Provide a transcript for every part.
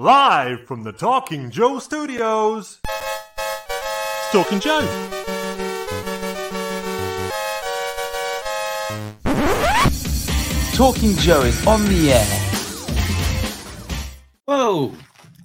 Live from the Talking Joe studios. It's Talking Joe. Talking Joe is on the air. Whoa.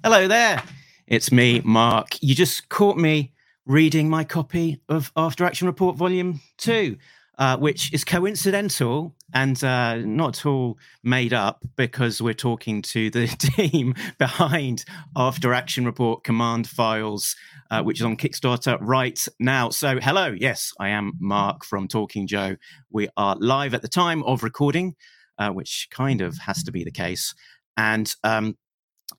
Hello there. It's me, Mark. You just caught me reading my copy of After Action Report Volume 2, uh, which is coincidental and uh, not at all made up because we're talking to the team behind After Action Report Command Files, uh, which is on Kickstarter right now. So, hello. Yes, I am Mark from Talking Joe. We are live at the time of recording, uh, which kind of has to be the case. And um,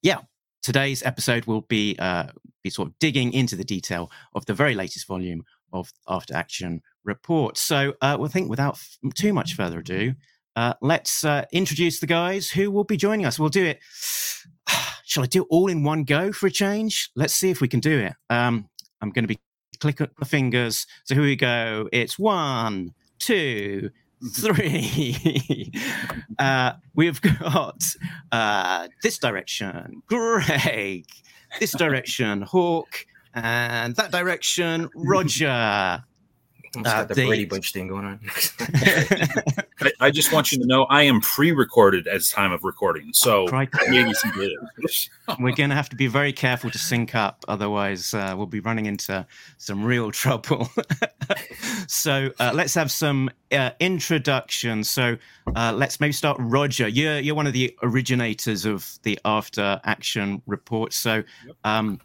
yeah, today's episode will be uh, be sort of digging into the detail of the very latest volume of After Action Report. So, uh, I think without f- too much further ado, uh, let's uh, introduce the guys who will be joining us. We'll do it. Shall I do it all in one go for a change? Let's see if we can do it. Um, I'm going to be clicking the fingers. So here we go. It's one, two, three. uh, we've got uh, this direction, Greg. This direction, Hawk. And that direction, Roger. Almost Uh, got the the- Brady Bunch thing going on. I, I just want you to know I am pre-recorded as time of recording, so Crikey. maybe some glitch. We're going to have to be very careful to sync up, otherwise, uh, we'll be running into some real trouble. so, uh, let's have some uh, introductions. So, uh, let's maybe start. Roger, you're you're one of the originators of the After Action Report. So, um,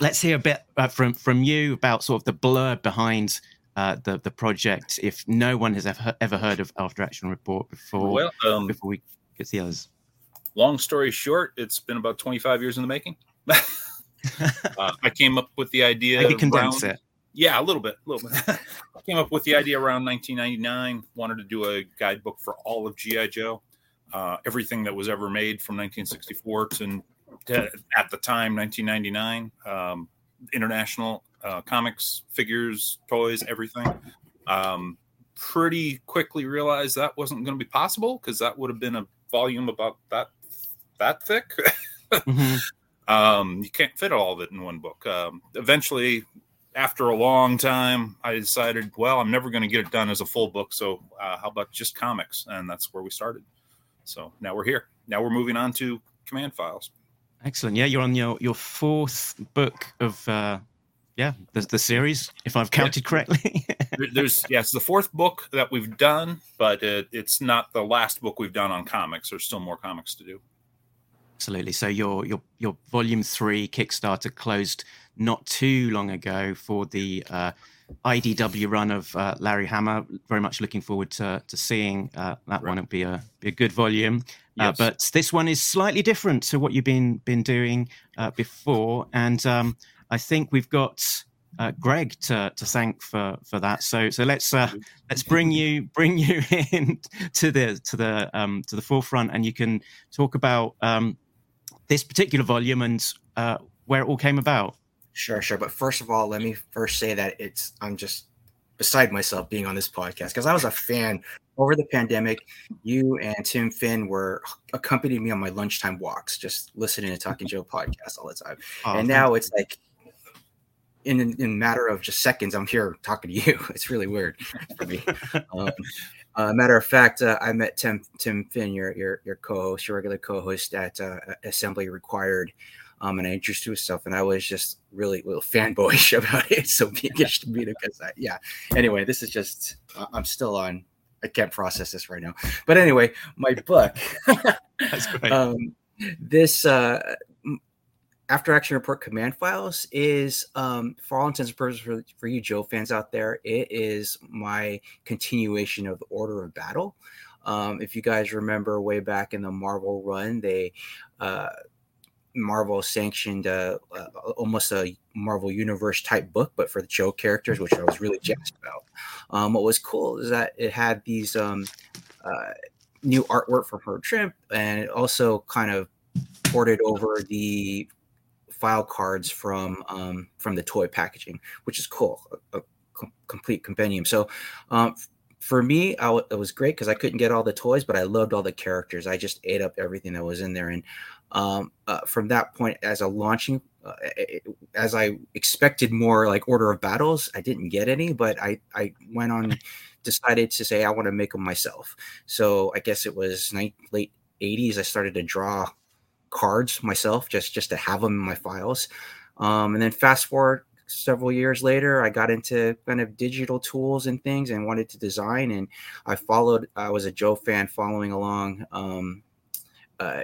let's hear a bit uh, from from you about sort of the blur behind. Uh, the the project. If no one has ever ever heard of After Action Report before, Well, um, before we get to the others, long story short, it's been about 25 years in the making. uh, I came up with the idea. maybe condense around- it. Yeah, a little bit, a little bit. I came up with the idea around 1999. Wanted to do a guidebook for all of GI Joe, uh, everything that was ever made from 1964 to, to at the time 1999. Um, international uh, comics, figures, toys, everything. Um, pretty quickly realized that wasn't going to be possible because that would have been a volume about that that thick. Mhm. um, you can't fit all of it in one book. Um, eventually, after a long time, I decided, well, I'm never going to get it done as a full book. So, uh, how about just comics? And that's where we started. So now we're here. Now we're moving on to command files. Excellent. Yeah, you're on your, your fourth book of uh yeah, the, the series, if I've counted correctly. There's yes, the fourth book that we've done, but it, it's not the last book we've done on comics. There's still more comics to do. Absolutely. So your your your volume three Kickstarter closed not too long ago for the uh, IDW run of uh, Larry Hama. Very much looking forward to to seeing uh, that one. It'll be a be a good volume. Uh, but this one is slightly different to what you've been been doing uh, before, and um, I think we've got uh, Greg to to thank for for that. So so let's uh, let's bring you bring you in to the to the um, to the forefront, and you can talk about um, this particular volume and uh, where it all came about. Sure, sure. But first of all, let me first say that it's I'm just beside myself being on this podcast because I was a fan over the pandemic. You and Tim Finn were accompanying me on my lunchtime walks, just listening to Talking Joe podcast all the time. Oh, and now it's like in in a matter of just seconds, I'm here talking to you. It's really weird for me. um, uh, matter of fact, uh, I met Tim Tim Finn, your your your co-host, your regular co-host at uh, Assembly Required, um, and I introduced myself, and I was just really a little fanboyish about it. So to me because I, yeah. Anyway, this is just I'm still on. I can't process this right now, but anyway, my book. That's great. um, this uh, after action report command files is um, for all intents and purposes for, for you joe fans out there it is my continuation of the order of battle um, if you guys remember way back in the marvel run they uh, marvel sanctioned uh, uh, almost a marvel universe type book but for the joe characters which i was really jazzed about. Um, what was cool is that it had these um, uh, new artwork from Herb Trimpe and it also kind of ported over the file cards from um, from the toy packaging which is cool a, a com- complete compendium. So um, for me, I w- it was great because I couldn't get all the toys, but I loved all the characters. I just ate up everything that was in there, and um, uh, from that point, as a launching, uh, it, as I expected more like order of battles, I didn't get any, but I I went on, decided to say I want to make them myself. So I guess it was night, late '80s. I started to draw cards myself, just just to have them in my files. Um, and then fast forward several years later, I got into kind of digital tools and things and wanted to design. And I followed, I was a Joe fan following along um, uh,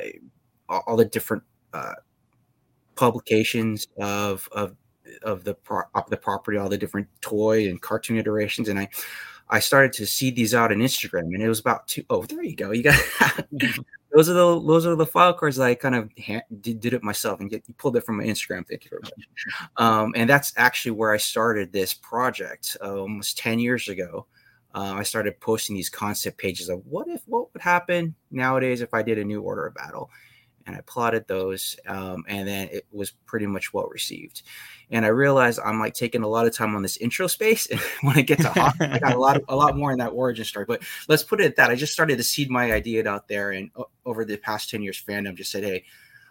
all the different uh, publications of, of, of the pro- of the property, all the different toy and cartoon iterations, and I I started to see these out on Instagram, and it was about two. Oh, there you go. You got those are the those are the file cards that I kind of did, did, it myself and get you pulled it from my Instagram. Thank you very much. Um, and that's actually where I started this project uh, almost ten years ago. Uh, I started posting these concept pages of what if what would happen nowadays if I did a new order of battle, and I plotted those, um, and then it was pretty much well received. And I realized I'm like taking a lot of time on this intro space, and when I get to Hawk, I got a lot, of, a lot more in that origin story. But let's put it at that. I just started to seed my idea out there, and over the past ten years, fandom just said, "Hey."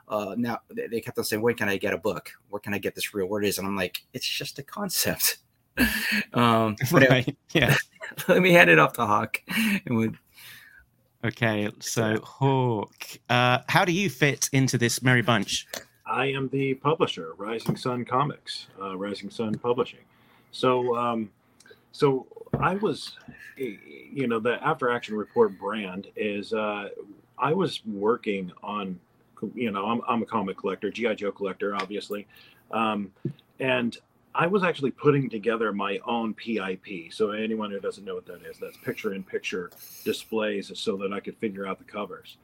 Uh, now they kept on saying, "When can I get a book? Where can I get this real? Where it is?" And I'm like, "It's just a concept." um, right. yeah. let me hand it off to Hawk, and we Okay, so Hawk, uh, how do you fit into this merry bunch? I am the publisher, Rising Sun Comics, uh, Rising Sun Publishing. So, um, so I was, you know, the After Action Report brand is. Uh, I was working on, you know, I'm, I'm a comic collector, GI Joe collector, obviously, um, and I was actually putting together my own PIP. So anyone who doesn't know what that is, that's picture-in-picture displays, so that I could figure out the covers.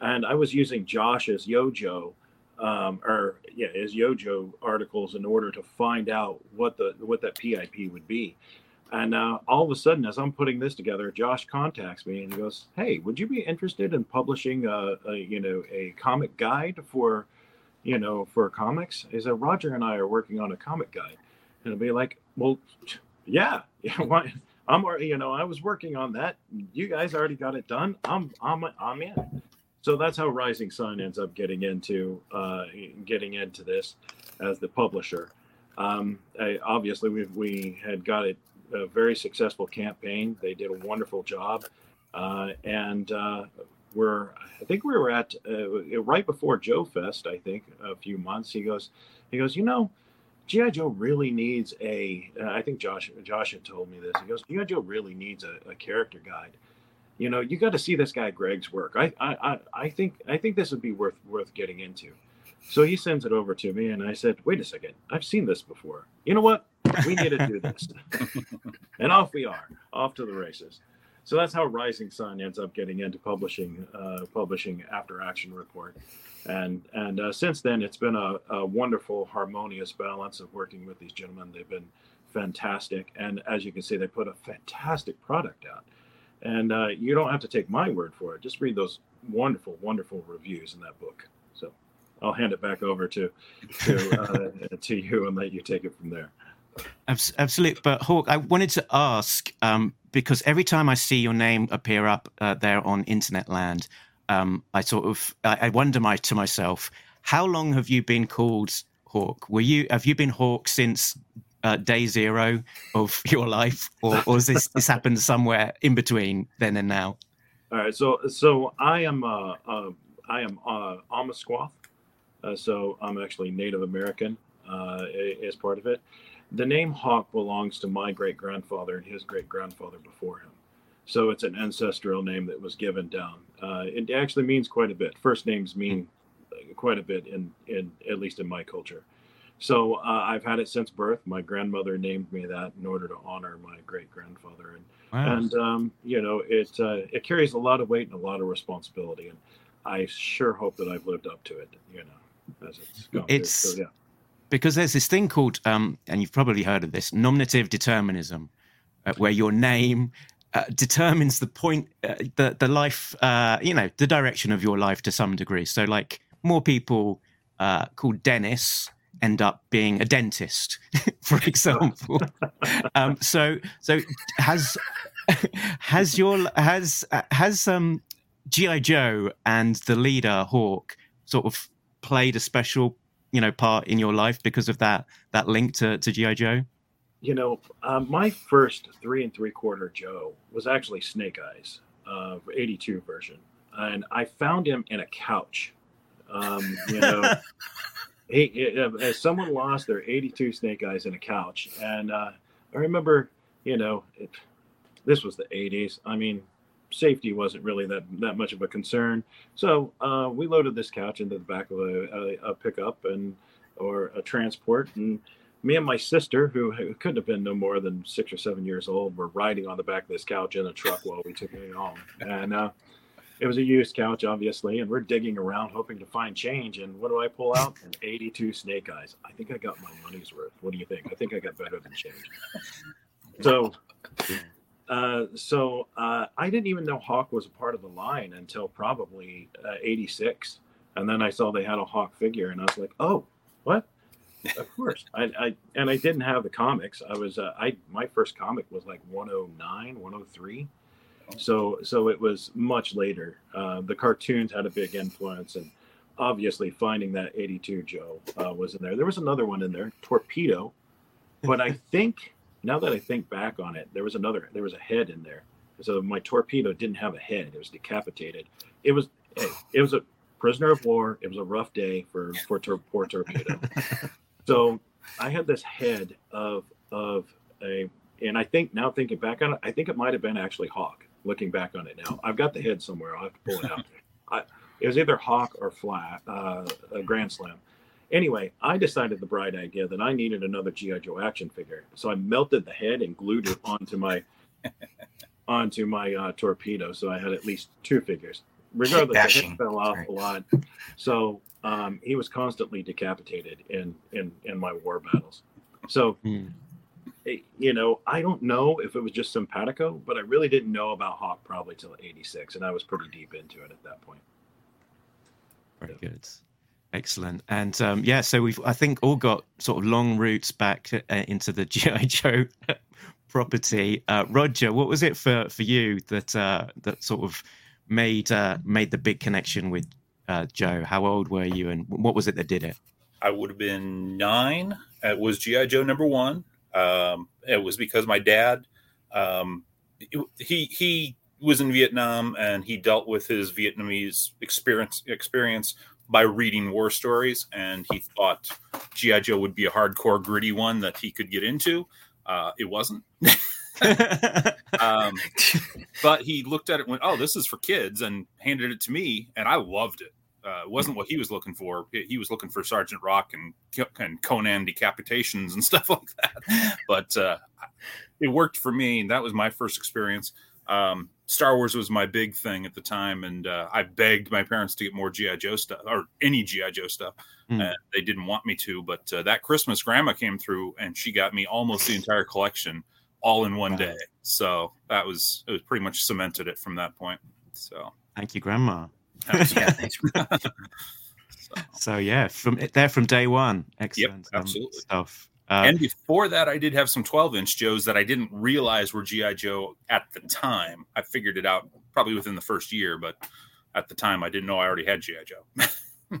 And I was using Josh's Yojo, um, or yeah, his Yojo articles in order to find out what the what that PIP would be. And uh, all of a sudden, as I'm putting this together, Josh contacts me and he goes, "Hey, would you be interested in publishing a, a you know a comic guide for?" you know, for comics. He said, Roger and I are working on a comic guide it'll be like, well, yeah, yeah, why? I'm already, you know, I was working on that. You guys already got it done. I'm, I'm, I'm in. So that's how Rising Sun ends up getting into, uh, getting into this as the publisher. Um, I, obviously, we we had got it a very successful campaign. They did a wonderful job, uh, and uh, we're I think we were at uh, right before Joe Fest. I think a few months. He goes, he goes, you know GI Joe really needs a. Uh, I think Josh Josh had told me this. He goes, GI Joe really needs a, a character guide. You know, you got to see this guy Greg's work. I, I I think I think this would be worth worth getting into. So he sends it over to me, and I said, "Wait a second, I've seen this before. You know what? We need to do this." and off we are, off to the races. So that's how Rising Sun ends up getting into publishing, uh, publishing After Action Report and and uh, since then it's been a, a, wonderful harmonious balance of working with these gentlemen. They've been fantastic. And as you can see they put a fantastic product out. And uh, you don't have to take my word for it. Just read those wonderful wonderful reviews in that book. So i'll hand it back over to to uh, to you and let you take it from there. Absolutely but hawk i wanted to ask um, because every time i see your name appear up uh, there on internet land um, I sort of I, I wonder my to myself, how long have you been called Hawk? Were you have you been Hawk since uh, day zero of your life, or, or has this this happened somewhere in between then and now? All right, so so I am uh, uh I am uh, Amasquath, uh, so I'm actually Native American uh, as part of it. The name Hawk belongs to my great grandfather and his great grandfather before him. So it's an ancestral name that was given down. Uh, it actually means quite a bit. First names mean quite a bit in, in at least in my culture. So uh, I've had it since birth. My grandmother named me that in order to honor my great grandfather, and wow. and um, you know it uh, it carries a lot of weight and a lot of responsibility, and I sure hope that I've lived up to it. You know, as it's gone it's so, yeah. because there's this thing called um, and you've probably heard of this nominative determinism, uh, where your name uh, determines the point, uh, the the life, uh, you know, the direction of your life to some degree. So, like, more people uh, called Dennis end up being a dentist, for example. um, so, so has has your has has um GI Joe and the leader Hawk sort of played a special you know part in your life because of that that link to to GI Joe? You know, uh, my first three and three quarter Joe was actually Snake Eyes, uh, 82 version, and I found him in a couch. Um, you know, he, he, someone lost their 82 Snake Eyes in a couch, and uh, I remember, you know, it, this was the 80s. I mean, safety wasn't really that that much of a concern. So uh, we loaded this couch into the back of a, a, a, pickup and or a transport, and me and my sister, who couldn't have been no more than six or seven years old, were riding on the back of this couch in a truck while we took it home. And uh, it was a used couch, obviously, and we're digging around hoping to find change. And what do I pull out? An 82 Snake Eyes. I think I got my money's worth. What do you think? I think I got better than change. So uh, so uh, I didn't even know Hawk was a part of the line until probably uh, 86. And then I saw they had a Hawk figure and I was like, oh, what? Of course. I, I, and I didn't have the comics. I was, uh, I, my first comic was like 109, 103. So, so it was much later. Uh, the cartoons had a big influence and obviously finding that 82 Joe was in there. There was another one in there, Torpedo, but I think now that I think back on it, there was another, there was a head in there. So my torpedo didn't have a head; it was decapitated. It was, it was a prisoner of war. It was a rough day for for poor torpedo. so I had this head of of a, and I think now thinking back on it, I think it might have been actually Hawk. Looking back on it now, I've got the head somewhere. I'll have to pull it out. I, it was either Hawk or Flat, uh, a Grand Slam. Anyway, I decided the bright idea that I needed another GI Joe action figure, so I melted the head and glued it onto my onto my uh, torpedo, so I had at least two figures. Regardless, the head fell off right. a lot, so um, he was constantly decapitated in in in my war battles. So. It, you know, I don't know if it was just simpatico, but I really didn't know about Hawk probably till '86, and I was pretty deep into it at that point. Very so. good. Excellent. And um, yeah, so we've, I think, all got sort of long roots back uh, into the G.I. Joe property. Uh, Roger, what was it for, for you that uh, that sort of made uh, made the big connection with uh, Joe? How old were you and what was it that did it? I would have been nine. It was G.I. Joe number one. Um, it was because my dad, um, he, he was in Vietnam and he dealt with his Vietnamese experience experience by reading war stories, and he thought GI Joe would be a hardcore, gritty one that he could get into. Uh, it wasn't. um, but he looked at it and went, "Oh, this is for kids," and handed it to me, and I loved it. Uh, wasn't what he was looking for. He was looking for Sergeant Rock and and Conan decapitations and stuff like that. But uh, it worked for me, that was my first experience. Um, Star Wars was my big thing at the time, and uh, I begged my parents to get more GI Joe stuff or any GI Joe stuff. Mm. They didn't want me to, but uh, that Christmas, Grandma came through and she got me almost the entire collection all in one wow. day. So that was it was pretty much cemented it from that point. So thank you, Grandma. Yeah, so. so. yeah, from there from day one. Excellent yep, absolutely. Um, stuff. Uh, and before that, I did have some 12 inch Joes that I didn't realize were GI Joe at the time. I figured it out probably within the first year, but at the time, I didn't know I already had GI Joe.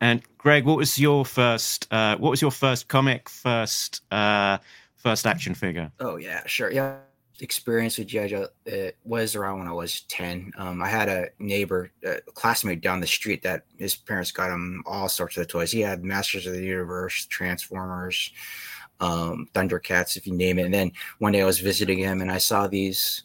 and Greg, what was your first? Uh, what was your first comic? First, uh, first action figure? Oh yeah, sure, yeah experience with GI Joe it was around when I was ten. Um, I had a neighbor, a classmate down the street that his parents got him all sorts of toys. He had Masters of the Universe, Transformers, um, Thundercats, if you name it. And then one day I was visiting him and I saw these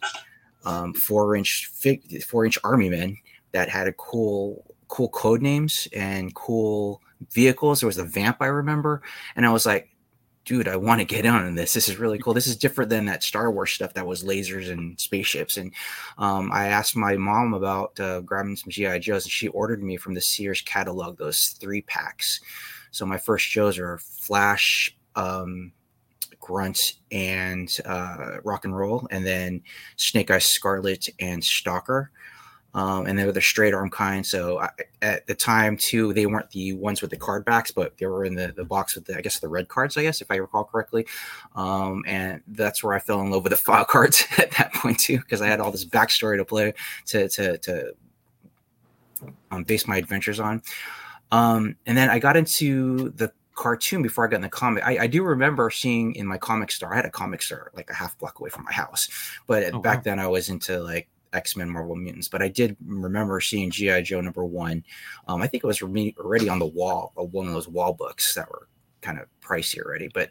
um, four inch fig- four inch army men that had a cool cool code names and cool vehicles. There was a vamp I remember, and I was like, dude, I want to get in on this. This is really cool. This is different than that Star Wars stuff that was lasers and spaceships. And um, I asked my mom about uh, grabbing some GI Joes, and she ordered me from the Sears catalog those three packs. So my first Joes are Flash, um, Grunt, and uh, Rock and Roll, and then Snake Eyes Scarlet and Stalker. Um, and they were the straight arm kind. So I, at the time too, they weren't the ones with the card backs, but they were in the, the box with the I guess the red cards. I guess if I recall correctly, um, and that's where I fell in love with the file cards at that point too, because I had all this backstory to play to to to um, base my adventures on. Um, and then I got into the cartoon before I got in the comic. I, I, do remember seeing in my comic store. I had a comic store like a half block away from my house, but oh, back wow. then I was into like X Men, Marvel Mutants, but I did remember seeing GI Joe number one. Um, I think it was already on the wall, one of those wall books that were kind of pricey already. But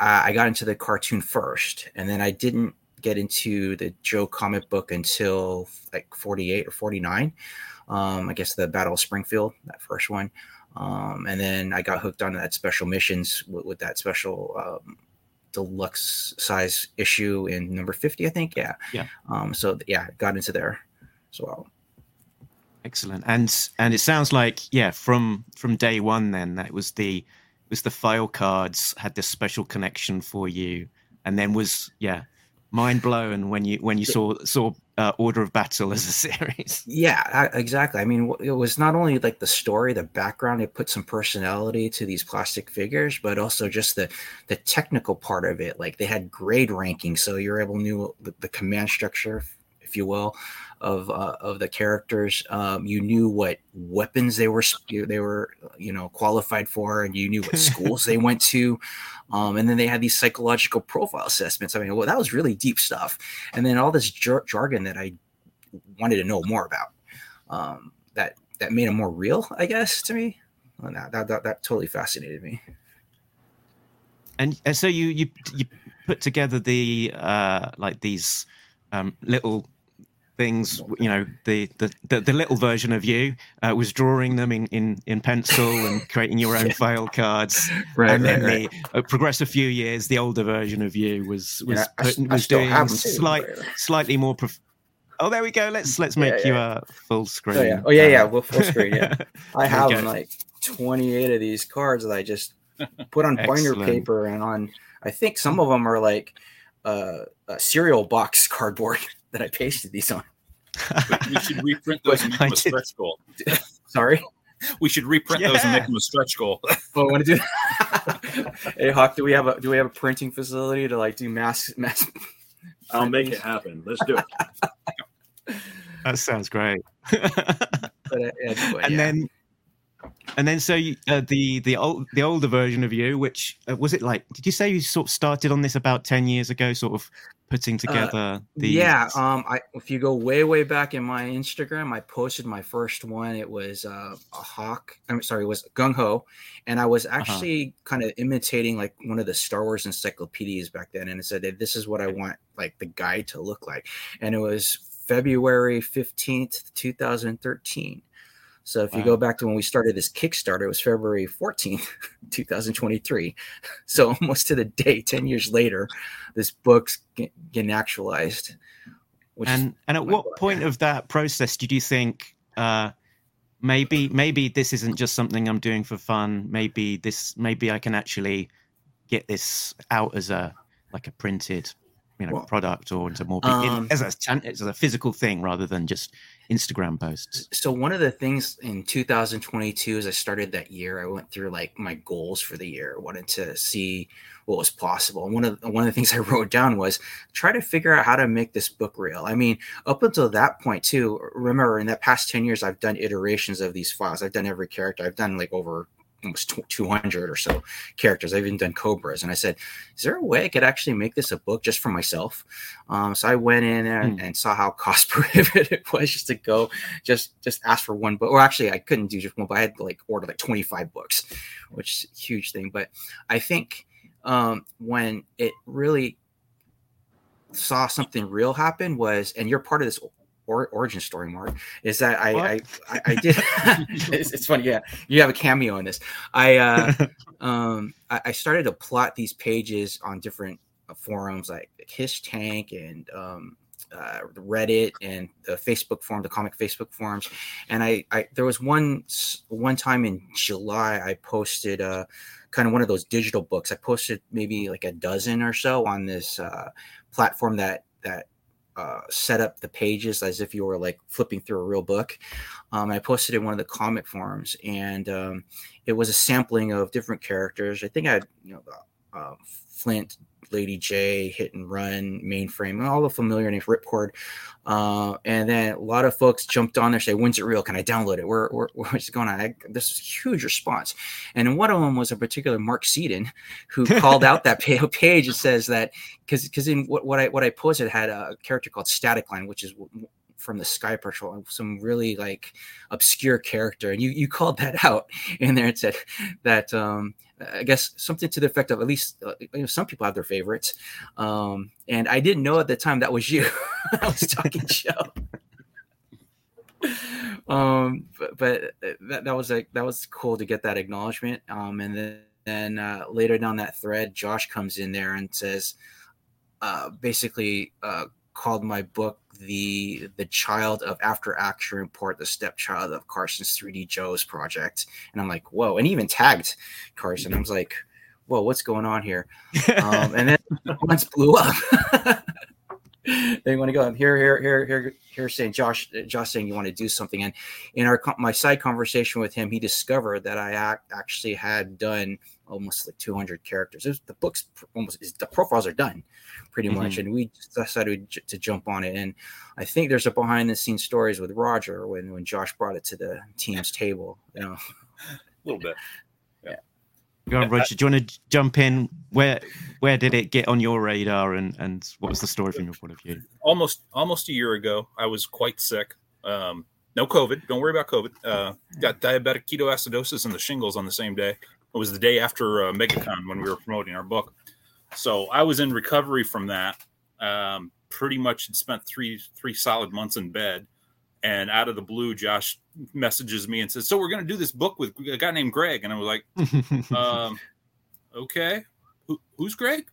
I, I got into the cartoon first, and then I didn't get into the Joe comic book until like 48 or 49. Um, I guess the Battle of Springfield, that first one. Um, and then I got hooked on that special missions with, with that special um, deluxe size issue in number 50 i think yeah. Yeah. Um so yeah got into there as well. Excellent. And and it sounds like yeah from from day one then that was the was the file cards had this special connection for you. And then was yeah mind blown when you when you saw saw uh, Order of Battle as a series. Yeah, exactly. I mean, it was not only like the story, the background; it put some personality to these plastic figures, but also just the the technical part of it. Like they had grade ranking, so you're able to know the, the command structure, if you will, of uh, of the characters. Um, you knew what weapons they were they were you know qualified for, and you knew what schools they went to. Um, and then they had these psychological profile assessments. I mean, well, that was really deep stuff. And then all this jar- jargon that I wanted to know more about. Um, that that made them more real, I guess, to me. Well, that, that, that that totally fascinated me. And, and so you you you put together the uh, like these um, little things you know the the, the, the little version of you uh, was drawing them in, in in pencil and creating your own file cards. Right, and then right, the uh, progress a few years the older version of you was was yeah, put, I, was I doing slight slightly more prof- oh there we go let's let's make yeah, yeah. you a full screen. Oh yeah. Oh yeah yeah well, full screen yeah. I have like 28 of these cards that i just put on binder paper and on i think some of them are like uh, a cereal box cardboard that I pasted these on. we should reprint those and make them a stretch goal. Sorry. We should reprint yeah. those and make them a stretch goal. oh, I want to do. That. hey Hawk, do we have a do we have a printing facility to like do mass mass? I'll make it happen. Let's do it. that sounds great. but, uh, and yeah. then and then so you, uh, the the old the older version of you, which uh, was it like? Did you say you sort of started on this about ten years ago, sort of putting uh, together uh, the? Yeah, um, I if you go way way back in my Instagram, I posted my first one. It was uh, a hawk. I'm sorry, it was gung ho, and I was uh-huh. actually uh-huh. kind of imitating like one of the Star Wars encyclopedias back then, and it said that this is what I want like the guide to look like, and it was February fifteenth, two thousand thirteen so if wow. you go back to when we started this Kickstarter, it was February 14th, 2023. So almost to the day, 10 years later, this book's getting actualized. and and at what book. point of that process did you think uh, maybe maybe this isn't just something I'm doing for fun? Maybe this maybe I can actually get this out as a like a printed you know well, product or into more um, as a as a physical thing rather than just Instagram posts. So one of the things in 2022 as I started that year, I went through like my goals for the year. I wanted to see what was possible. And one of one of the things I wrote down was try to figure out how to make this book real. I mean, up until that point too, remember in that past 10 years I've done iterations of these files. I've done every character. I've done like over almost 200 or so characters. I've even done Cobras. And I said, is there a way I could actually make this a book just for myself? Um, so I went in and, mm. and, saw how cost prohibitive it was just to go just just ask for one book. Or actually, I couldn't do just one, but I had to like order like 25 books, which is a huge thing. But I think um, when it really saw something real happen was, and you're part of this or, origin story, Mark, is that I I, I, I, did. it's, it's, funny, yeah. You have a cameo in this. I uh, um I, I, started to plot these pages on different uh, forums like HissTank and um, uh, Reddit and the Facebook forum, the comic Facebook forums, and I, I there was one one time in July I posted uh kind of one of those digital books. I posted maybe like a dozen or so on this uh, platform that that uh, set up the pages as if you were like flipping through a real book. Um, I posted in one of the comic forums, and um, it was a sampling of different characters. I think I had you know uh, Flint, Lady Jaye, Hit and Run, Mainframe, all the familiar names, Ripcord. Uh, and then a lot of folks jumped on there, say, "When's it real? Can I download it? Where, where what's going on?" I, this is huge response, and one of them was a particular Mark Seaton, who called out that page. It says that because because in what, what I what I posted had a character called Static Line, which is from the Sky Patrol, some really like obscure character, and you you called that out in there and said that um, I guess something to the effect of at least uh, you know, some people have their favorites, um, and I didn't know at the time that was you. I was Talking Joe. um, but, but uh, that, that was like that was cool to get that acknowledgement. Um, and then, then uh, later down that thread, Josh comes in there and says, uh, basically, uh, called my book the the child of after action report the stepchild of carson's 3d joe's project. And i'm like whoa and even tagged carson. I was like whoa what's going on here? Um, and then once blew up. They want to go here here here here here saying josh josh saying you want to do something. And in our my side conversation with him he discovered that i act, actually had done almost like 200 characters was, the books almost the profiles are done pretty mm-hmm. much and we decided to jump on it and i think there's a behind the scenes stories with roger when when josh brought it to the team's table you know a little bit yeah Go on, Roger. Do you want to jump in? Where where did it get on your radar, and and what was the story from your point of view? Almost almost a year ago, I was quite sick. Um, no COVID. Don't worry about COVID. Uh, got diabetic ketoacidosis and the shingles on the same day. It was the day after uh, MegaCon when we were promoting our book. So I was in recovery from that. Um, pretty much had spent three three solid months in bed, and out of the blue, Josh messages me and says, "So we're going to do this book with a guy named Greg," and I was like, um, "Okay, Who, who's Greg?"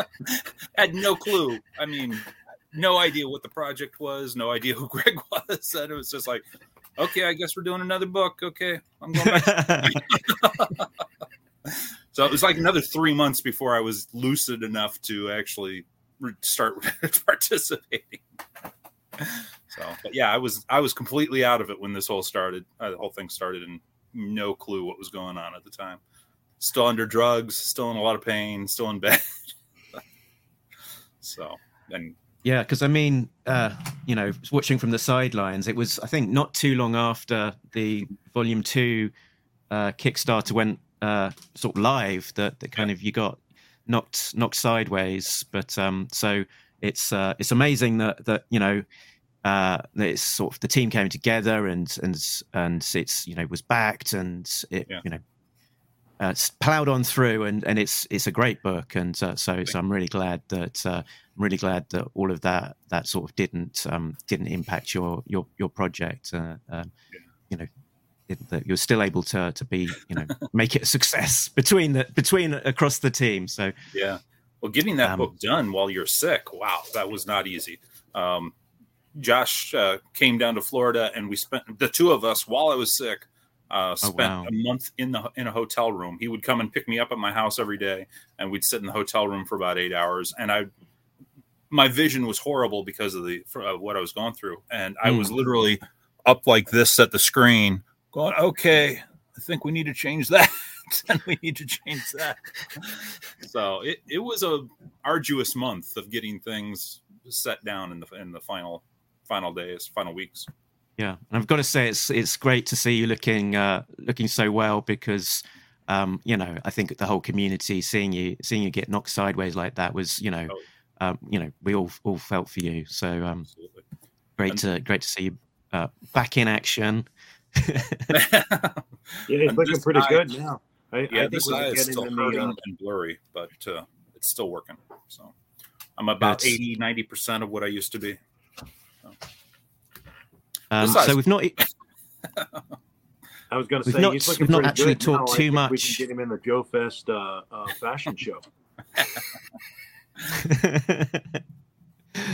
Had no clue. I mean, no idea what the project was, no idea who Greg was, and it was just like, "Okay, I guess we're doing another book." Okay, I'm going back. so it was like another three months before I was lucid enough to actually start participating. So, but yeah, I was I was completely out of it when this whole started. Uh, the whole thing started, and no clue what was going on at the time. Still under drugs, still in a lot of pain, still in bed. so, and yeah, because I mean, uh, you know, watching from the sidelines, it was I think not too long after the volume two uh, Kickstarter went uh, sort of live that that kind of you got knocked knocked sideways. But um, so it's uh, it's amazing that that you know uh, it's sort of the team came together and and and it's you know was backed and it yeah. you know uh, it's plowed on through and and it's it's a great book and uh, so so I'm really glad that uh, I'm really glad that all of that that sort of didn't um, didn't impact your your your project uh, um, you know it, that you're still able to to be you know make it a success between the between across the team so yeah well getting that um, book done while you're sick wow that was not easy um, Josh uh, came down to Florida, and we spent the two of us while I was sick. Uh, oh, spent oh, wow. a month in the in a hotel room. He would come and pick me up at my house every day, and we'd sit in the hotel room for about eight hours. And I, my vision was horrible because of the of what I was going through, and I was hmm. literally up like this at the screen, going, "Okay, I think we need to change that." and we need to change that. so it, it was a arduous month of getting things set down in the in the final final days, final weeks. Yeah, and I've got to say it's it's great to see you looking uh, looking so well because um, you know I think the whole community seeing you seeing you get knocked sideways like that was you know oh. Um, you know we all all felt for you. So um, great and, to great to see you uh, back in action. yeah, he's looking pretty eye, good now. I, yeah, I this eye is still hurting the, and blurry, but uh, it's still working. So I'm about 80, 90 percent of what I used to be. Um, so we've not. I was going to say not, he's looking we've not actually good talked now. too much. We can get him in the Joe Fest uh, uh, fashion show.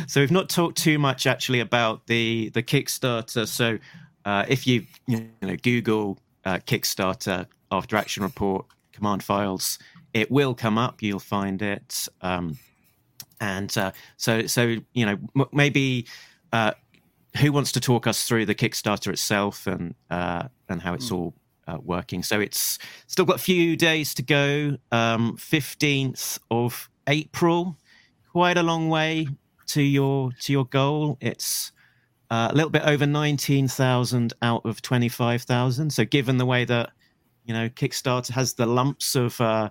so we've not talked too much actually about the the Kickstarter. So uh, if you you know Google uh, Kickstarter after action report command files, it will come up. You'll find it. Um, and uh, so so you know m- maybe uh, who wants to talk us through the Kickstarter itself and uh, and how it's all uh, working? So it's still got a few days to go. Um, Fifteenth of April, quite a long way to your to your goal. It's uh, a little bit over nineteen thousand out of twenty five thousand. So given the way that you know Kickstarter has the lumps of uh,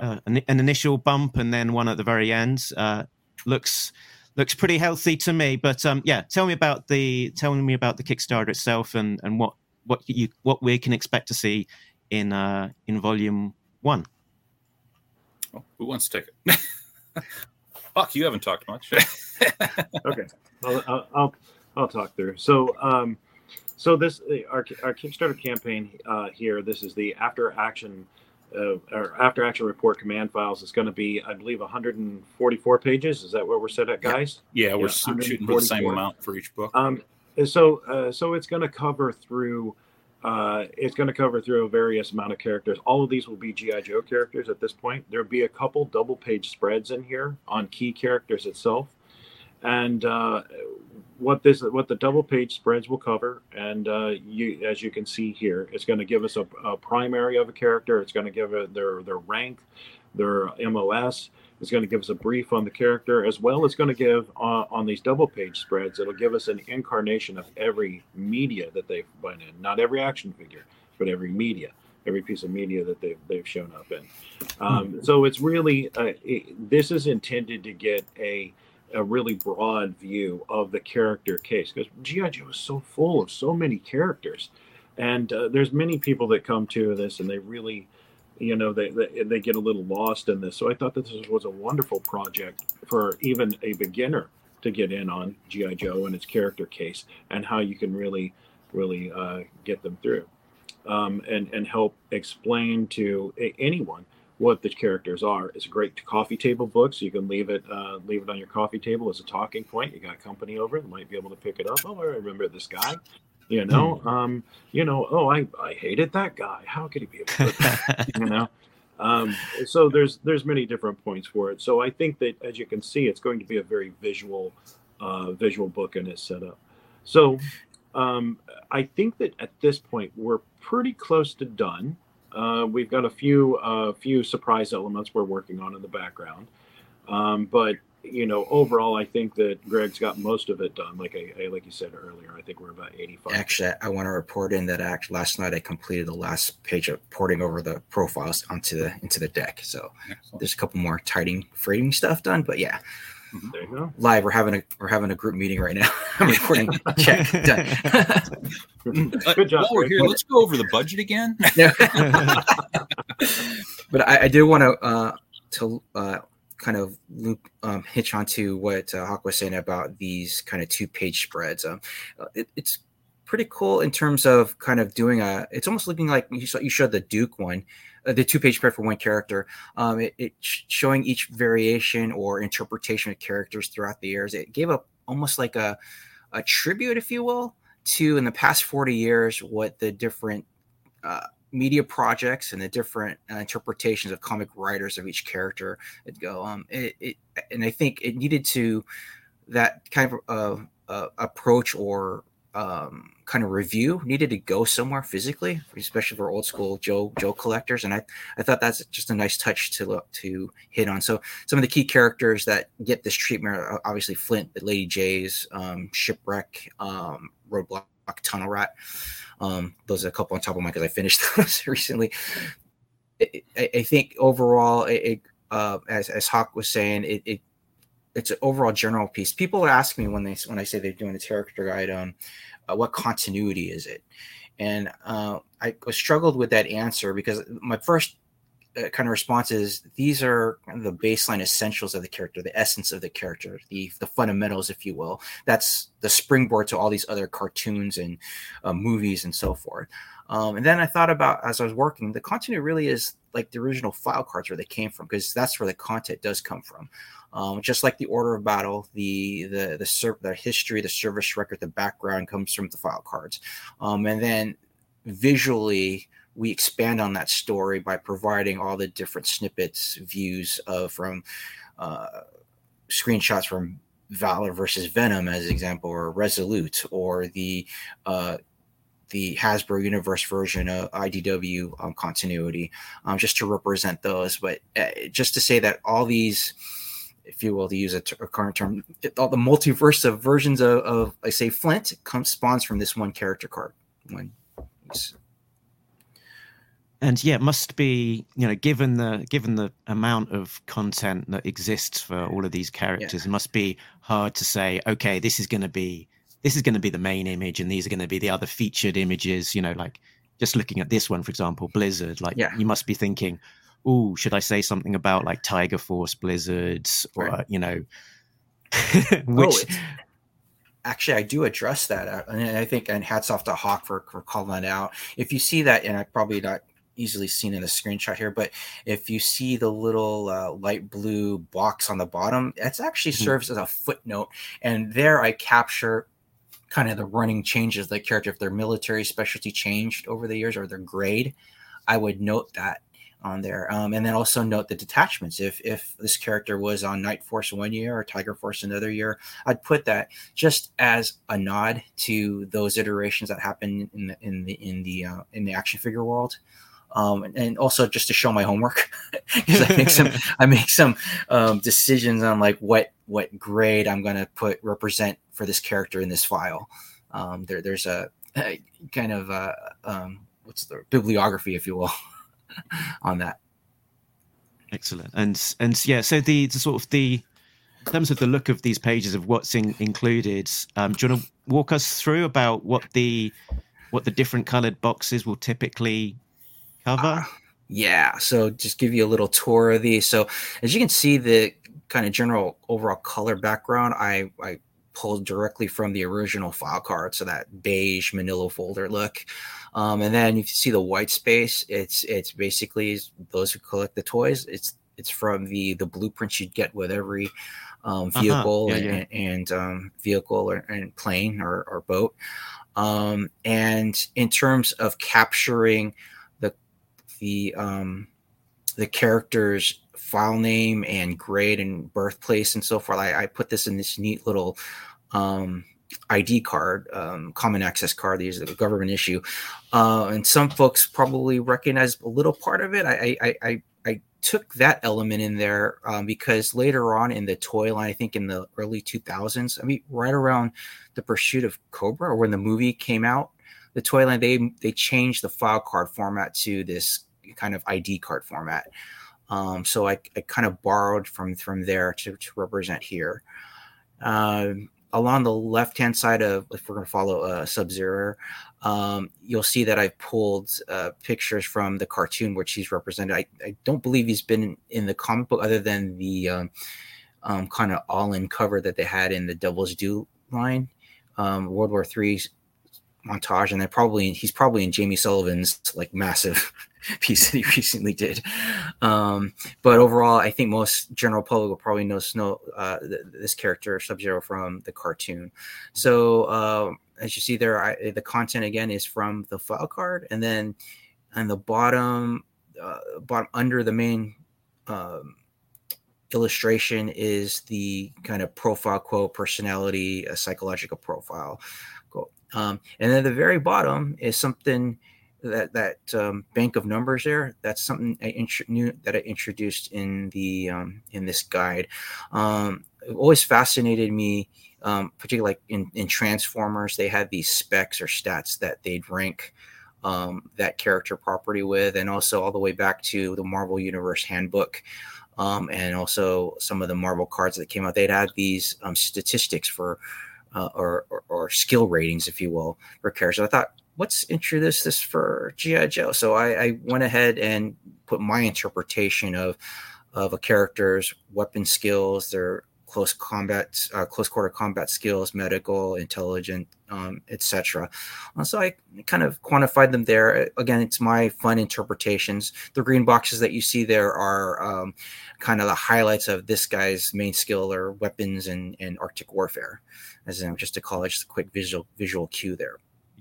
uh, an, an initial bump and then one at the very end, uh, looks looks pretty healthy to me. But um, yeah, tell me about the tell me about the Kickstarter itself and and what what you what we can expect to see in uh, in volume one. Oh, who wants to take it? Fuck, you haven't talked much. okay, I'll, I'll, I'll I'll talk through. So, um, so this our our Kickstarter campaign uh, here. This is the after action. Uh, or after action report command files is going to be, I believe, 144 pages. Is that where we're set at, guys? yeah, we're Yeah, shooting for the same amount for each book. Um, so uh, so it's going to cover through. Uh, it's going to cover through a various amount of characters. All of these will be GI Joe characters at this point. There'll be a couple double page spreads in here on key characters itself, and uh, what this what the double page spreads will cover. And uh, you, as you can see here, it's going to give us a, a primary of a character. It's going to give it their their rank, their MOS. It's going to give us a brief on the character, as well as going to give uh, on these double page spreads. It'll give us an incarnation of every media that they've been in, not every action figure, but every media, every piece of media that they've they've shown up in. Um, so it's really uh, it, this is intended to get a a really broad view of the character case because GI Joe is so full of so many characters, and uh, there's many people that come to this and they really you know they, they they get a little lost in this. So i thought that this was a wonderful project for even a beginner to get in on gi joe and its character case and how you can really really uh, get them through um, and and help explain to a- anyone what the characters are. It's a great coffee table book so you can leave it uh, leave it on your coffee table as a talking point. You got company over that might be able to pick it up. Oh i remember this guy you know um you know oh i i hated that guy. How could he be a you know? Um, so there's there's many different points for it. So i think that as you can see it's going to be a very visual uh, visual book in its setup. So um, i think that at this point we're pretty close to done. Uh, we've got a few uh, few surprise elements we're working on in the background. Um, but you know overall i think that greg's got most of it done like I, I like you said earlier i think we're about 85 Actually, I want to report in that act last night I completed the last page of porting over the profiles onto the into the deck. So Excellent. there's a couple more tidying, framing stuff done. But yeah, there you go live we're having a we're having a group meeting right now. I'm recording. Check done. Good job, While we're here, let's go over the budget again. But I, I do want to uh, to uh, kind of loop um, hitch onto what uh, Hawk was saying about these kind of two page spreads. Um, uh, it, it's pretty cool in terms of kind of doing a. It's almost looking like you saw, you showed the Duke one. Uh, the two page spread for one character, um, it, it showing each variation or interpretation of characters throughout the years. It gave a almost like a, a tribute, if you will, to in the past 40 years what the different uh, media projects and the different uh, interpretations of comic writers of each character would go um it, it and i think it needed to that kind of uh, uh, approach or um, kind of review needed to go somewhere physically, especially for old school Joe Joe collectors. And I, I thought that's just a nice touch to look to hit on. So some of the key characters that get this treatment are obviously Flint, the Lady Jayes, um, Shipwreck, um, Roadblock, Tunnel Rat. Um, those are a couple on top of mine because I finished those recently. I, I- think overall, it, it uh, as as Hawk was saying, it, it it's an overall general piece. People ask me when they when I say they're doing a character guide, um, uh, what continuity is it? And uh, I struggled with that answer because my first uh, kind of response is these are the baseline essentials of the character, the essence of the character, the the fundamentals, if you will. That's the springboard to all these other cartoons and uh, movies and so forth. Um, and then I thought about as I was working, the content really is like the original file cards where they came from because that's where the content does come from. Um, just like the order of battle, the the the, ser- the history, the service record, the background comes from the file cards, um, and then visually we expand on that story by providing all the different snippets, views of from. Uh, screenshots from Valor versus Venom as an example, or Resolute, or the uh, the Hasbro Universe version of IDW um, continuity, um, just to represent those. But uh, just to say that all these, if you will, to use a, t- a current term, all the multiverse of versions of, of I say Flint comes spawns from this one character card. And yeah, it must be you know given the given the amount of content that exists for all of these characters, yeah. it must be hard to say, okay, this is going to be this is going to be the main image and these are going to be the other featured images you know like just looking at this one for example blizzard like yeah. you must be thinking oh should i say something about like tiger force blizzards or right. you know which oh, actually i do address that uh, and i think and hats off to hawk for, for calling that out if you see that and i probably not easily seen in the screenshot here but if you see the little uh, light blue box on the bottom that's actually mm-hmm. serves as a footnote and there i capture kind of the running changes of the character if their military specialty changed over the years or their grade i would note that on there. Um, and then also note the detachments. If if this character was on night force one year or tiger force another year i'd put that just as a nod to those iterations that happen in the in the in the uh, in the action figure world um, and also just to show my homework because I make some I make some um, decisions on like what what grade I'm going to put represent for this character in this file. Um, there, there's a, a, kind of a, um, what's the bibliography, if you will, on that. Excellent, and and yeah, so the, the sort of the in terms of the look of these pages of what's in, included, um, do you want to walk us through about what the what the different colored boxes will typically cover? Uh, yeah, so just give you a little tour of these. So as you can see, the kind of general overall color background, I I pulled directly from the original file card, so that beige Manila folder look. Um, and then you see the white space. It's it's basically those who collect the toys. It's it's from the the blueprints you'd get with every um, vehicle uh-huh. yeah, and, yeah. and um, vehicle or, and plane or, or boat. Um, and in terms of capturing the um, the character's file name and grade and birthplace and so forth. I, I put this in this neat little um, ID card, um, common access card. These are the government issue, uh, and some folks probably recognize a little part of it. I I, I, I took that element in there um, because later on in the toy line, I think in the early 2000s, I mean, right around the Pursuit of Cobra or when the movie came out, the toy line they they changed the file card format to this kind of ID card format. Um, so I, I, kind of borrowed from from there to, to represent here. Uh, along the left hand side of, if we're going to follow uh, Sub Zero, um, you'll see that I've pulled uh, pictures from the cartoon which he's represented. I, I, don't believe he's been in, the comic book other than the um, um, kind of all in cover that they had in the Devil's Due line, um, World War Three montage, and then probably he's probably in Jamie Sullivan's like massive piece that he recently did. Um, but overall, I think most general public will probably know Snow, uh, this character Sub Zero from the cartoon. So uh, as you see there, I, the content again is from the file card, and then on the bottom, uh, bottom under the main. Um, illustration is the kind of profile quote personality a psychological profile quote um, and then the very bottom is something that that um, bank of numbers there. That's something I int- new that I introduced in the um, in this guide. Um, it always fascinated me, um, particularly like in, in Transformers, they had these specs or stats that they'd rank um, that character property with, and also all the way back to the Marvel Universe Handbook. Um, and also some of the Marvel cards that came out, they'd had these statistics for uh, or, or, or, skill ratings, if you will, for characters. I thought, let's introduce this for GI Joe. So I, I, went ahead and put my interpretation of of a character's weapon skills, their close combat, uh, close quarter combat skills, medical, intelligent, um, etc. Uh, so I kind of quantified them there. Again, it's my fun interpretations. The green boxes that you see there are um, kind of the highlights of this guy's main skill or weapons and, Arctic warfare as in just to call it just a quick visual visual cue there.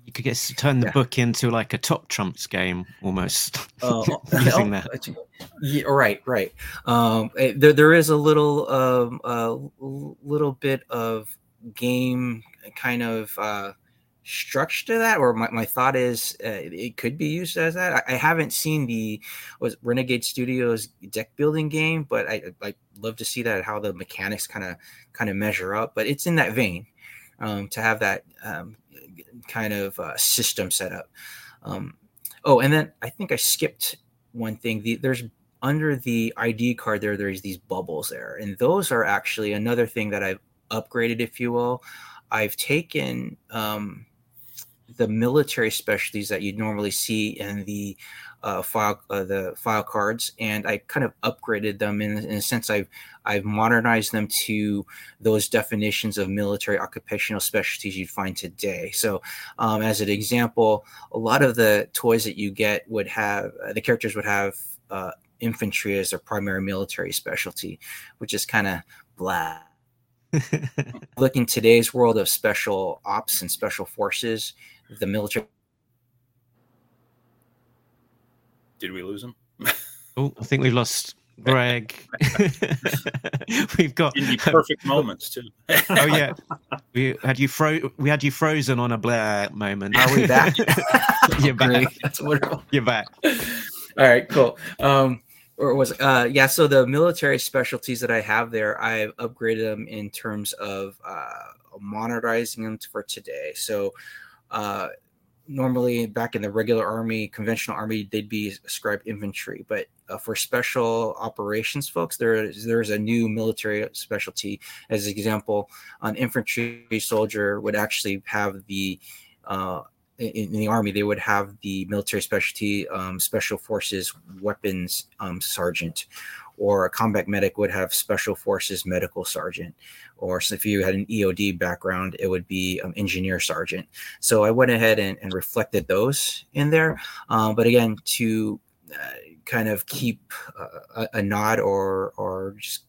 You could get to turn the Yeah. book into like a top trumps game almost. Uh, using that. Yeah, right, right. Um, eh, there, there is a little, um, l- little bit of game kind of uh, structure to that, or my, my thought is uh, it could be used as that. I, I haven't seen the was Renegade Studios deck building game, but I I love to see that how the mechanics kind of kind of measure up. But it's in that vein um, to have that um, kind of uh, system set up. Um, oh, and then I think I skipped one thing. The, there's under the ID card there. There's these bubbles there, and those are actually another thing that I've upgraded, if you will. I've taken um, the military specialties that you'd normally see in the uh, file uh, the file cards, and I kind of upgraded them in, in a sense. I've I've modernized them to those definitions of military occupational specialties you'd find today. So, um, as an example, a lot of the toys that you get would have uh, the characters would have uh, infantry as their primary military specialty, which is kind of blah. Look in today's world of special ops and special forces, the military Did we lose him? oh, I think we've lost Greg. we've got In the perfect moments too. oh yeah, we had you fro- we had you frozen on a Blair moment. Are we back? You're back. That's wonderful. You're back. All right, cool. Um, or was uh, yeah. So the military specialties that I have there, I've upgraded them in terms of uh, modernizing them for today. So uh, normally back in the regular army, conventional army, they'd be ascribed infantry, but uh, for special operations folks, there is there's a new military specialty. As an example, an infantry soldier would actually have the uh, in, the army they would have the military specialty um, special forces weapons um, sergeant or a combat medic would have special forces medical sergeant or so if you had an eod background it would be um, engineer sergeant so i went ahead and, and reflected those in there um, but again to uh, kind of keep uh, a, a nod or or just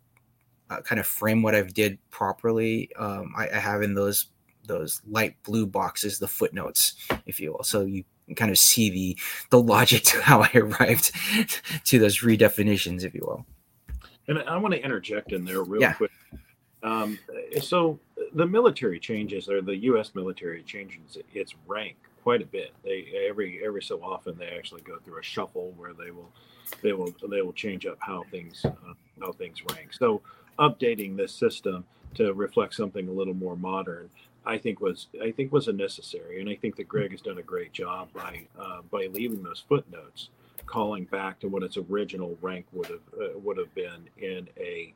uh, kind of frame what i've did properly um, I, I have in those those light blue boxes, the footnotes, if you will. So you kind of see the the logic to how I arrived to those redefinitions, if you will. And I want to interject in there real Yeah. quick. Um, so the military changes, or the U.S. military changes its rank quite a bit. They every every so often they actually go through a shuffle where they will they will they will change up how things uh, how things rank. So updating this system to reflect something a little more modern, I think was I think was a necessary, and I think that Greg has done a great job by uh, by leaving those footnotes, calling back to what its original rank would have uh, would have been in a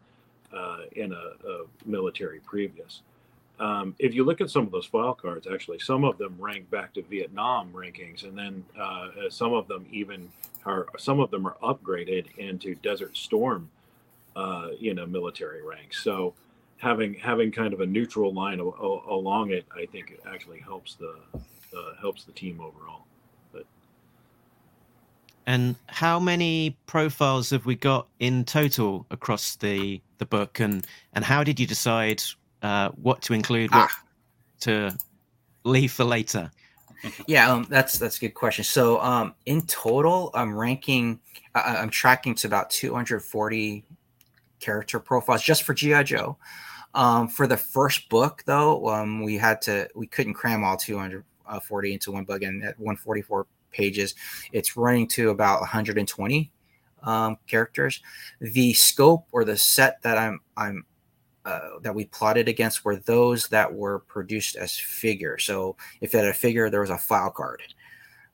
uh, in a, a military previous. Um, if you look at some of those file cards, actually, some of them rank back to Vietnam rankings, and then uh, uh, some of them even are some of them are upgraded into Desert Storm, uh, you know, military ranks. So having having kind of a neutral line a, a- along it, I think it actually helps the uh, helps the team overall. And how many profiles have we got in total across the the book? And and how did you decide uh, what to include, what Ah. to leave for later? Yeah, um, that's that's a good question. So, um, in total, I'm ranking, I, I'm tracking to about 240 character profiles just for GI Joe. Um, for the first book, though, um, we had to we couldn't cram all 240 into one book, and at 144 pages, it's running to about 120 um, characters. The scope or the set that I'm I'm uh, that we plotted against were those that were produced as figure. So if it had a figure, there was a file card.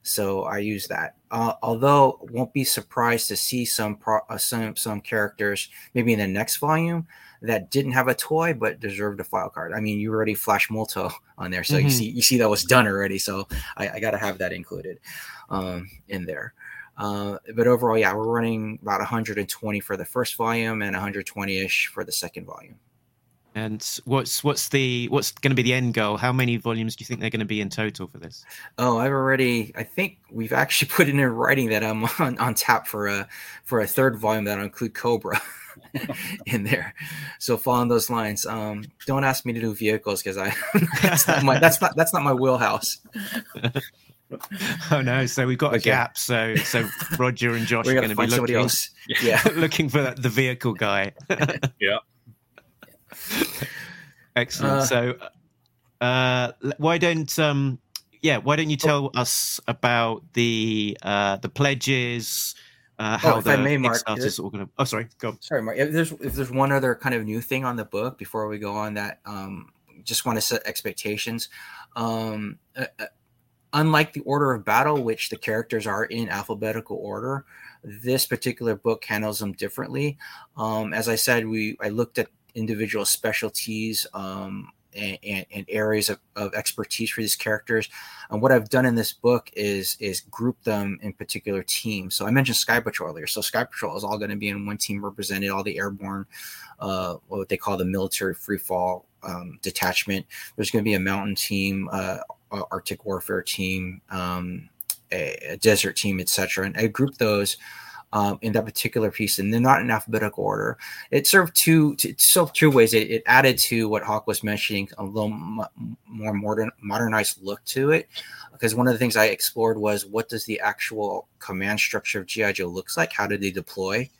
So I use that. Uh, although won't be surprised to see some pro- uh, some some characters maybe in the next volume that didn't have a toy but deserved a file card. I mean, you already flash Multo on there, so you Mhm. see you see that was done already. So I, I got to have that included um, in there. Uh, but overall, yeah, we're running about 120 for the first volume and 120 ish for the second volume. And what's what's the what's going to be the end goal? How many volumes do you think they're going to be in total for this? Oh, I've already. I think we've actually put in writing that I'm on, on tap for a for a third volume that'll include Cobra. in there. So following those lines, um, don't ask me to do vehicles because I that's not my that's not that's not my wheelhouse. oh no! So we've got a gap. So so Roger and Josh We're gonna be looking else. Yeah. looking for the vehicle guy. Yeah. Excellent. Uh, so, uh, why don't um, yeah, why don't you tell us about the uh, the pledges, uh, how Oh, if the I may, Mark, Kickstarter's all going to? Oh, sorry, go. Sorry, Mark. If there's if there's one other kind of new thing on the book before we go on that, um, just want to set expectations. Um, uh, uh, unlike the Order of Battle, which the characters are in alphabetical order, this particular book handles them differently. Um, as I said, we I looked at individual specialties um, and, and, areas of, of expertise for these characters. And what I've done in this book is is group them in particular teams. So I mentioned Sky Patrol earlier. So Sky Patrol is all going to be in one team, represented all the airborne, uh, what they call the military free fall um, detachment. There's going to be a mountain team, uh, Arctic warfare team, um, a, a desert team, etc. And I grouped those um, in that particular piece, and they're not in alphabetical order. It served two, it served two ways. It, it added to what Hawk was mentioning, a little m- more modern, modernized look to it. Because one of the things I explored was what does the actual command structure of GI Joe looks like? How did they deploy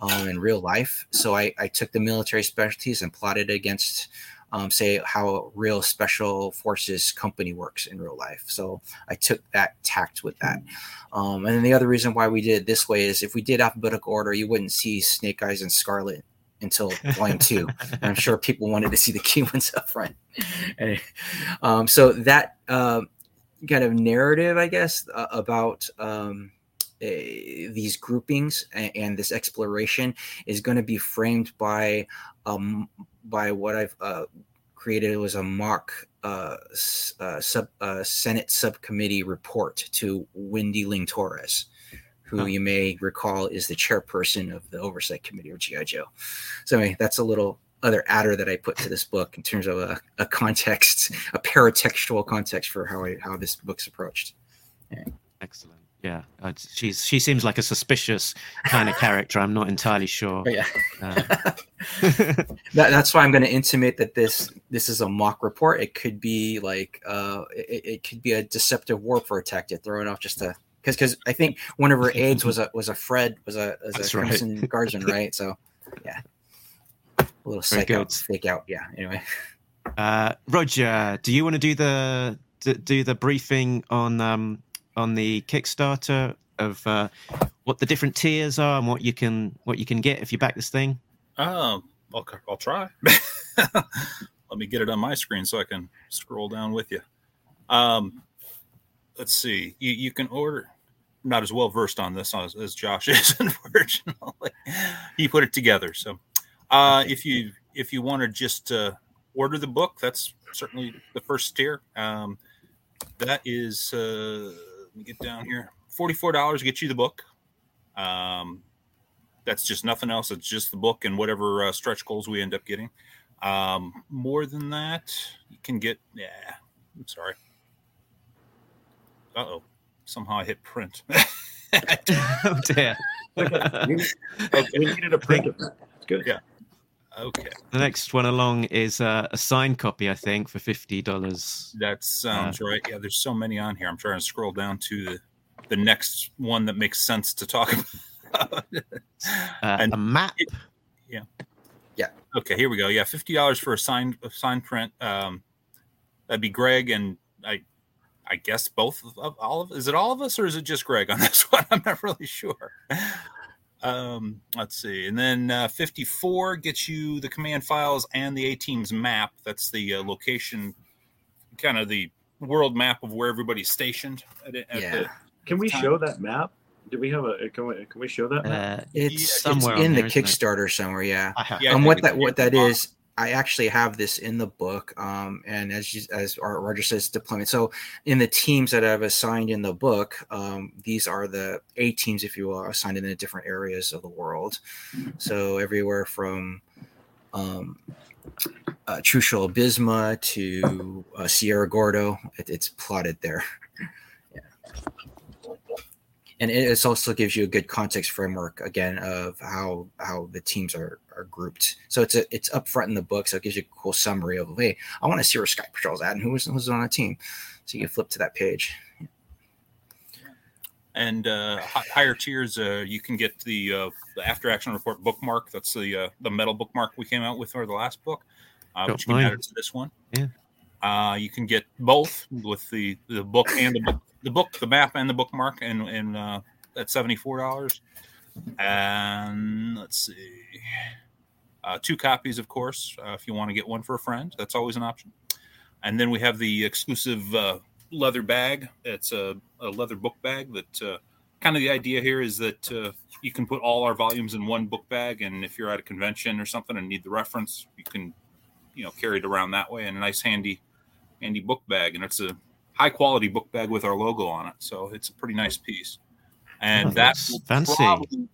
um, in real life? So I, I took the military specialties and plotted against um, say how a real special forces company works in real life. So I took that tact with that. Um, and then the other reason why we did it this way is if we did alphabetical order, you wouldn't see Snake Eyes and Scarlet until volume two. And I'm sure people wanted to see the key ones up front. Um, so that uh, kind of narrative, I guess, uh, about um, eh, these groupings and, and this exploration is going to be framed by um, by what I've uh, created was a mock uh, uh, sub uh, Senate subcommittee report to Wendy Ling Torres, who Huh. you may recall is the chairperson of the oversight committee of GI Joe. So anyway, that's a little other adder that I put to this book in terms of a, a context, a paratextual context for how I, how this book's approached. Excellent. Yeah, she's she seems like a suspicious kind of character. I'm not entirely sure. But yeah. Uh, that, that's why I'm going to intimate that this this is a mock report. It could be like uh, it, it could be a deceptive warfare tactic, throw it off just to because because I think one of her aides was a was a Fred was a was That's a right. Crimson Guardsman, right? So yeah, a little Very psych good. out, fake out. Yeah. Anyway, uh, Roger, do you want to do the do, do the briefing on um, on the Kickstarter of uh, what the different tiers are and what you can what you can get if you back this thing? Um, I'll, I'll try. Let me get it on my screen so I can scroll down with you. Um, let's see. You, you can order. Not as well versed on this as, as Josh is, unfortunately. He put it together. So, uh, if you if you want to just uh, order the book, that's certainly the first tier. Um, that is uh, let me get down here. Forty four dollars to get you the book. Um, that's just nothing else. It's just the book and whatever uh, stretch goals we end up getting. Um, more than that, you can get. Yeah, I'm sorry. Uh oh, somehow I hit print. oh dear. we, we needed a print of that. It's good. Yeah. Okay, The next one along is uh, a signed copy, I think, for fifty dollars. that sounds right. Yeah, there's so many on here. I'm trying to scroll down to the the next one that makes sense to talk about. Uh, And a map. It, yeah. Yeah. Okay, here we go. Yeah, fifty dollars for a signed a signed print. Um, that'd be Greg and I. I guess both of, of all of is it all of us or is it just Greg on this one? I'm not really sure. Um, let's see, and then uh, 54 gets you the command files and the A team's map. That's the uh, location, kind of the world map of where everybody's stationed. At, at Yeah. the, Can we Time. show that map? Do we have a? Can we? Can we show that map? Uh, it's, somewhere it's on in the there, isn't it? Kickstarter somewhere. Yeah. I have. Yeah, I um, what we that what get that the box. is, I actually have this in the book. Um, and as you, as Roger says, deployment. So in the teams that I've assigned in the book, um, these are the A teams, if you will, assigned in the different areas of the world. So everywhere from um, uh, Trucial Abysmia to uh, Sierra Gordo, it, it's plotted there. yeah. And it also gives you a good context framework again of how how the teams are are grouped. So it's a, it's up front in the book, so it gives you a cool summary of hey, I want to see where Sky Patrol's at and who was who's on the team. So you can flip to that page. And uh, hi- higher tiers, uh, you can get the uh, the after action report bookmark. That's the uh, the metal bookmark we came out with for the last book, uh, which you can add it to this one. Yeah. Uh, you can get both with the the book and the book, the book, the map, and the bookmark, and and uh, at seventy four dollars. And let's see, uh, two copies, of course, uh, if you want to get one for a friend. That's always an option. And then we have the exclusive uh, leather bag. It's a, a leather book bag that uh, kind of the idea here is that uh, you can put all our volumes in one book bag. And if you're at a convention or something and need the reference, you can, you know, carry it around that way in a nice, handy, handy book bag. And it's a high quality book bag with our logo on it. So it's a pretty nice piece. And Oh, that that's will fancy. probably-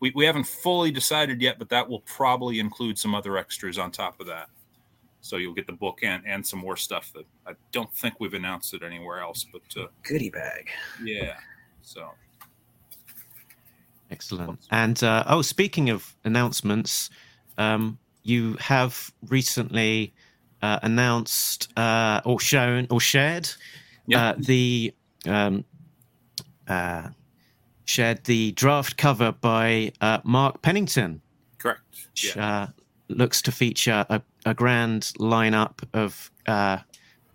we, we haven't fully decided yet, but that will probably include some other extras on top of that. So you'll get the book and, and some more stuff that I don't think we've announced it anywhere else. But uh, Goodie bag. yeah, so Excellent. And uh, oh, speaking of announcements, um, you have recently uh, announced uh, or shown or shared Yeah. uh, the um, uh, shared the draft cover by uh, Mark Pennington, correct. which Yeah, uh, looks to feature a, a grand lineup of uh,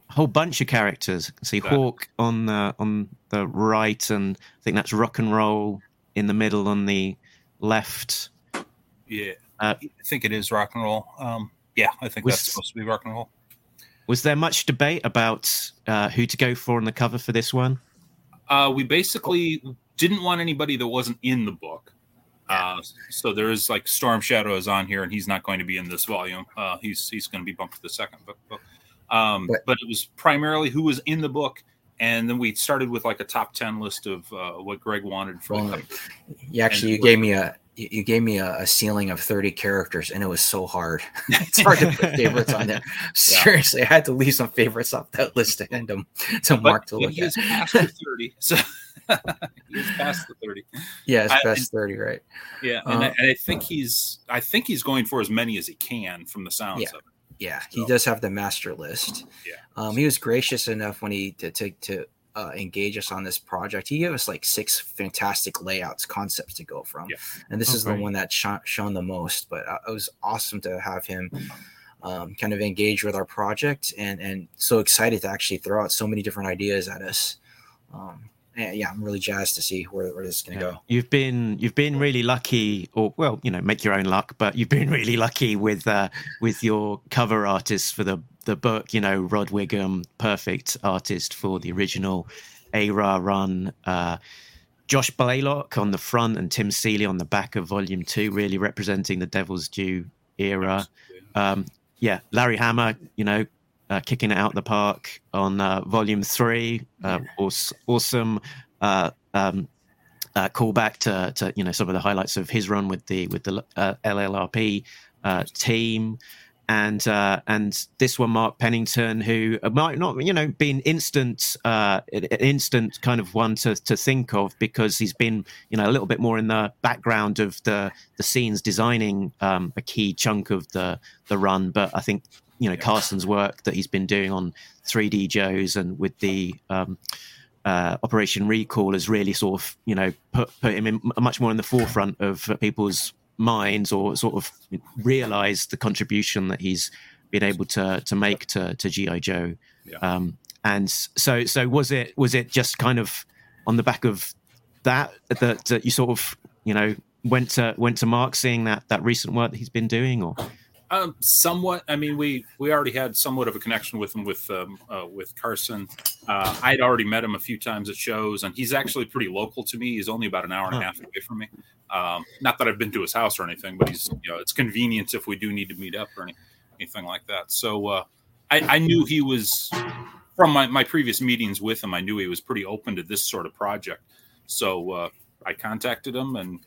a whole bunch of characters. See That- Hawk on the on the right, and I think that's rock and roll in the middle on the left. yeah. Uh, I think it is rock and roll. Um, yeah, I think Was- that's supposed to be rock and roll. Was there much debate about uh, who to go for on the cover for this one? Uh, we basically didn't want anybody that wasn't in the book. Uh, so there is like Storm Shadow is on here, and he's not going to be in this volume. Uh, he's he's going to be bumped to the second book. book. Um, But- but it was primarily who was in the book, and then we started with like a top ten list of uh, what Greg wanted for the Well, cover. You actually you gave me a you you gave me a, a ceiling of 30 characters and it was so hard. it's hard to put favorites on there. Seriously, I had to leave some favorites off that list to hand them to But, Mark to look he at. past the thirty, so he's past the thirty. Yeah, it's I- best 30, right? Yeah, and, I, Uh, and I think he's I think he's going for as many as he can from the sounds Yeah. of it. Yeah, he So- does have the master list. Yeah. Um, he was gracious enough when he to to, to uh, engage us on this project. He gave us like six fantastic layouts, concepts to go from, Yeah. and this Oh, is the one that shone, shown the most. But uh, it was awesome to have him um, kind of engage with our project, and and so excited to actually throw out so many different ideas at us. Um, and yeah, I'm really jazzed to see where, where this is going to Yeah. go. You've been you've been really lucky, or well, you know, make your own luck. But you've been really lucky with uh, with your cover artist for the the book. You know, Rod Whigham, perfect artist for the original ARA run. Uh, Josh Blaylock on the front and Tim Seeley on the back of Volume Two, really representing the Devil's Due era. Um, yeah, Larry Hama, you know, uh, kicking it out the park on uh, Volume Three. Uh, awesome. Uh, um, uh, callback to, to you know some of the highlights of his run with the with the uh, LRRP uh, team, and uh, and this one Mark Pennington, who might not you know be an instant uh, an an instant kind of one to, to think of because he's been you know a little bit more in the background of the the scenes designing um, a key chunk of the the run, but I think you know Carson's work that he's been doing on 3D Joes and with the um, uh, Operation Recall has really sort of, you know, put put him in much more in the forefront of people's minds, or sort of realize the contribution that he's been able to to make to to GI Joe. Yeah. Um, and so, so was it was it just kind of on the back of that that, that you sort of, you know, went to went to Mark seeing that that recent work that he's been doing, or Um, somewhat. I mean, we we already had somewhat of a connection with him with um, uh, with Carson. Uh, I'd already met him a few times at shows, and he's actually pretty local to me. He's only about an hour and a half away from me. Um, not that I've been to his house or anything, but he's you know it's convenient if we do need to meet up or any, anything like that. So uh, I, I knew he was from my, my previous meetings with him. I knew he was pretty open to this sort of project. So uh, I contacted him, and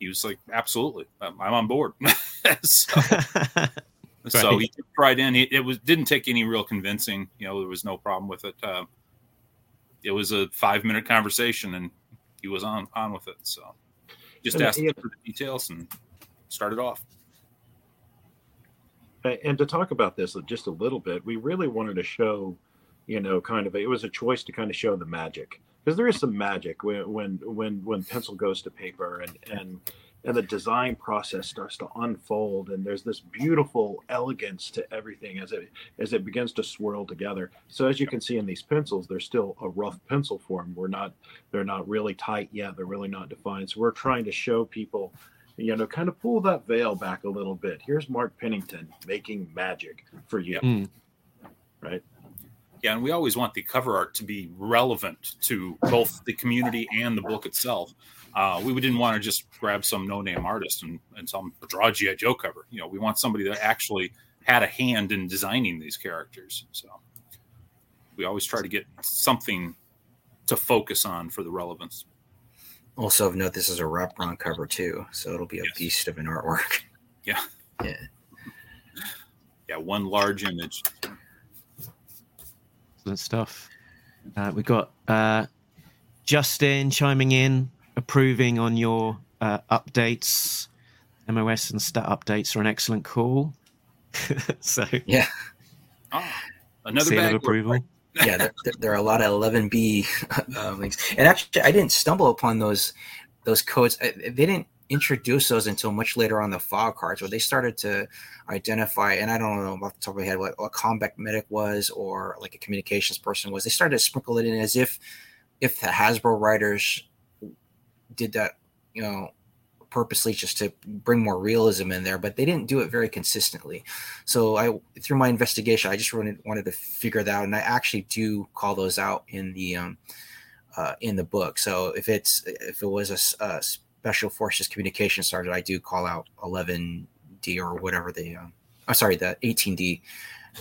he was like, "Absolutely, I'm I'm on board." so, so he took right in. It, it was didn't take any real convincing. You know, there was no problem with it. Uh, it was a five minute conversation, and he was on on with it. So just And, asked yeah. for the details and started off. And to talk about this just a little bit, we really wanted to show, you know, kind of it was a choice to kind of show the magic. Because there is some magic when when when when pencil goes to paper and and and the design process starts to unfold and there's this beautiful elegance to everything as it as it begins to swirl together. So as you can see in these pencils they're still a rough pencil form. We're not they're not really tight yet. They're really not defined. So we're trying to show people you know kind of pull that veil back a little bit. Here's mark pennington making magic for you. Mm. right Yeah, and we always want the cover art to be relevant to both the community and the book itself. Uh, we didn't want to just grab some no-name artist and, and some draw a GI Joe cover. You know, we want somebody that actually had a hand in designing these characters. So we always try to get something to focus on for the relevance. Also of note, this is a wraparound cover too, so it'll be a Yes. beast of an artwork. Yeah. Yeah. Yeah, one large image. Excellent stuff. Uh, we got uh, Justin chiming in, approving on your uh, updates. MOS and stat updates are an excellent call. so, Yeah, Ah, another seal of bag. approval. yeah. There, there- there are a lot of 11B uh, links, and actually, I didn't stumble upon those those codes. I- They didn't introduce those until much later on the file cards, where they started to identify. And I don't know off the top of my head what, a combat medic was, or like a communications person was. They started to sprinkle it in as if if the Hasbro writers did that, you know, purposely just to bring more realism in there, but they didn't do it very consistently. So I, through my investigation, I just wanted wanted to figure that out, and I actually do call those out in the um, uh, in the book. So if it's if it was a, a special forces communication sergeant, I do call out 11D or whatever the um, I'm sorry, the 18D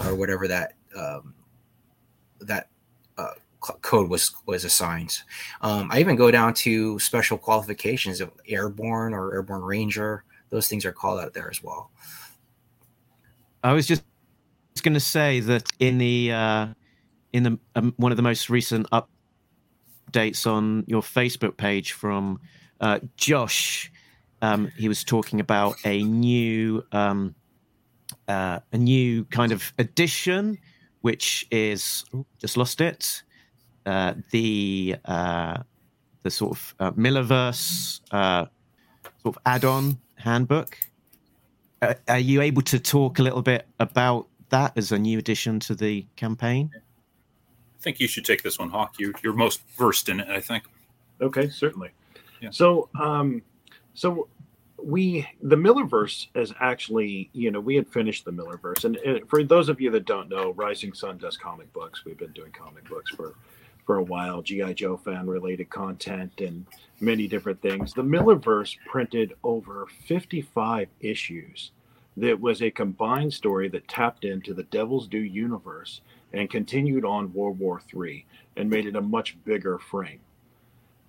or whatever that um, that uh, code was was assigned. Um, I even go down to special qualifications of airborne or airborne ranger. Those things are called out there as well. I was just going to say that in the uh, in the um, one of the most recent updates on your Facebook page from uh, Josh, um, he was talking about a new um, uh, a new kind of addition, which is oh, just lost it. Uh, the uh, the sort of uh, Millerverse uh, sort of add-on handbook. Uh, are you able to talk a little bit about that as a new addition to the campaign? I think you should take this one, Hawk. You, you're most versed in it, I think. Okay, certainly. So, um, so we the Millerverse is actually, you know, we had finished the Millerverse, and, and for those of you that don't know, Rising Sun does comic books. We've been doing comic books for for a while, GI Joe fan related content and many different things. The Millerverse printed over 55 issues. That was a combined story that tapped into the Devil's Due universe and continued on World War III and made it a much bigger frame.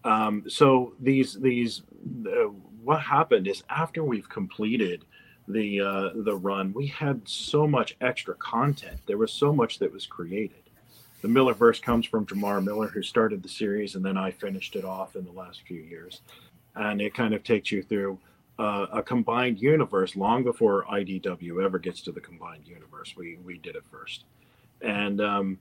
Um, so these these uh, what happened is after we've completed the uh, the run, we had so much extra content. There was so much that was created. The Millerverse comes from Jamar Miller, who started the series, and then I finished it off in the last few years. And it kind of takes you through uh, a combined universe long before IDW ever gets to the combined universe. We we did it first, and um,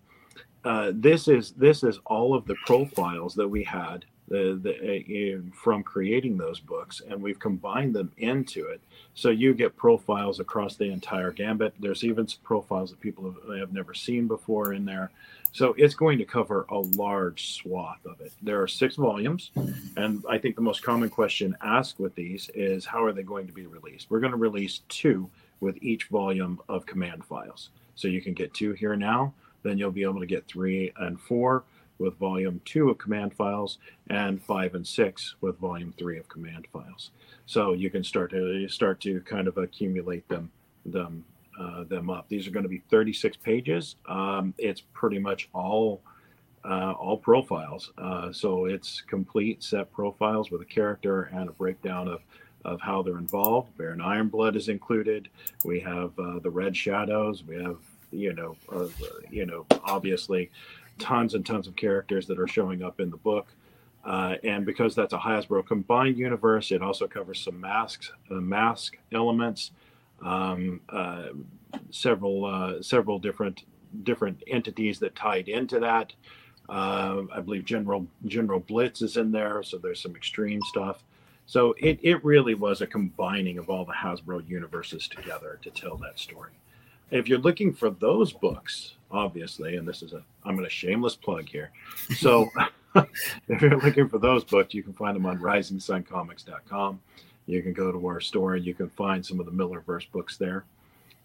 uh, this is this is all of the profiles that we had the, the, uh, from creating those books, and we've combined them into it. So you get profiles across the entire gambit. There's even some profiles that people have, have never seen before in there. So it's going to cover a large swath of it. There are six volumes, and I think the most common question asked with these is how are they going to be released? We're going to release two with each volume of command files. So you can get two here now, then you'll be able to get three and four with volume two of command files and five and six with volume three of command files. So you can start to start to kind of accumulate them them uh, them up. These are going to be 36 pages. Um, it's pretty much all uh, all profiles. Uh, so it's complete set profiles with a character and a breakdown of of how they're involved. Baron Ironblood is included. We have uh, the Red Shadows. We have you know uh, you know obviously tons and tons of characters that are showing up in the book. Uh, and because that's a Hasbro combined universe, it also covers some masks, uh, mask elements, um, uh, several uh, several different different entities that tied into that. Uh, I believe General General Blitz is in there, so there's some extreme stuff. So it, it really was a combining of all the Hasbro universes together to tell that story. If you're looking for those books, obviously, and this is a I'm going to shameless plug here. So if you're looking for those books, you can find them on risingsuncomics.com. You can go to our store and you can find some of the Millerverse books there.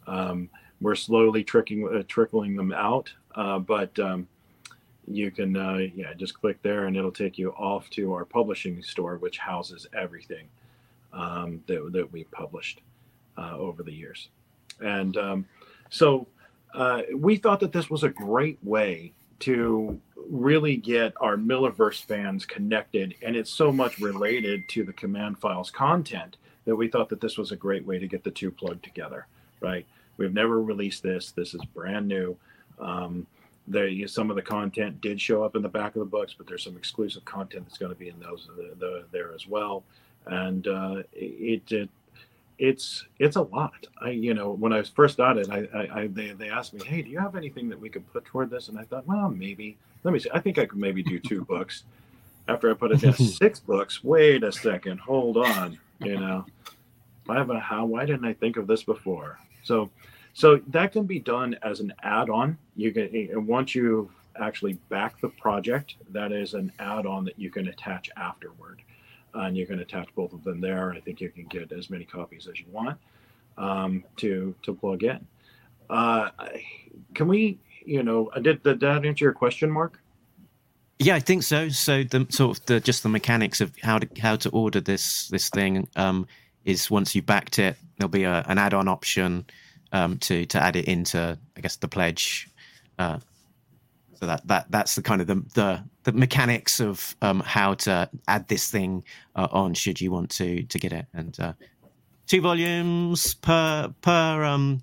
Um, we're slowly tricking, uh, trickling them out, uh, but um, you can uh, yeah just click there and it'll take you off to our publishing store, which houses everything um, that that we published uh, over the years. And um, so uh, we thought that this was a great way to really get our Millerverse fans connected, and it's so much related to the Command Files content that we thought that this was a great way to get the two plugged together. Right? We've never released this. This is brand new. Um, there, some of the content did show up in the back of the books, but there's some exclusive content that's going to be in those the, the, there as well. And uh, it, it it's it's a lot. I you know when I was first started, I, I, I, they they asked me, hey, do you have anything that we could put toward this? And I thought, well, maybe. Let me see. I think I could maybe do two books. After I put it down, six books. Wait a second. Hold on. You know, I have a how? Why didn't I think of this before? So, so that can be done as an add-on. You can eh, and once you actually back the project, that is an add-on that you can attach afterward and you can attach both of them there. I think you can get as many copies as you want um, to to plug in. Uh, can we, you know, uh, did, did that answer your question, Mark? Yeah, I think so. So the sort of the just the mechanics of how to how to order this this thing um, is once you backed it, there'll be a, an add-on option um, to to add it into, I guess, the pledge. Uh, so that that that's the kind of the the, the mechanics of um, how to add this thing uh, on should you want to to get it. And uh, two volumes per per um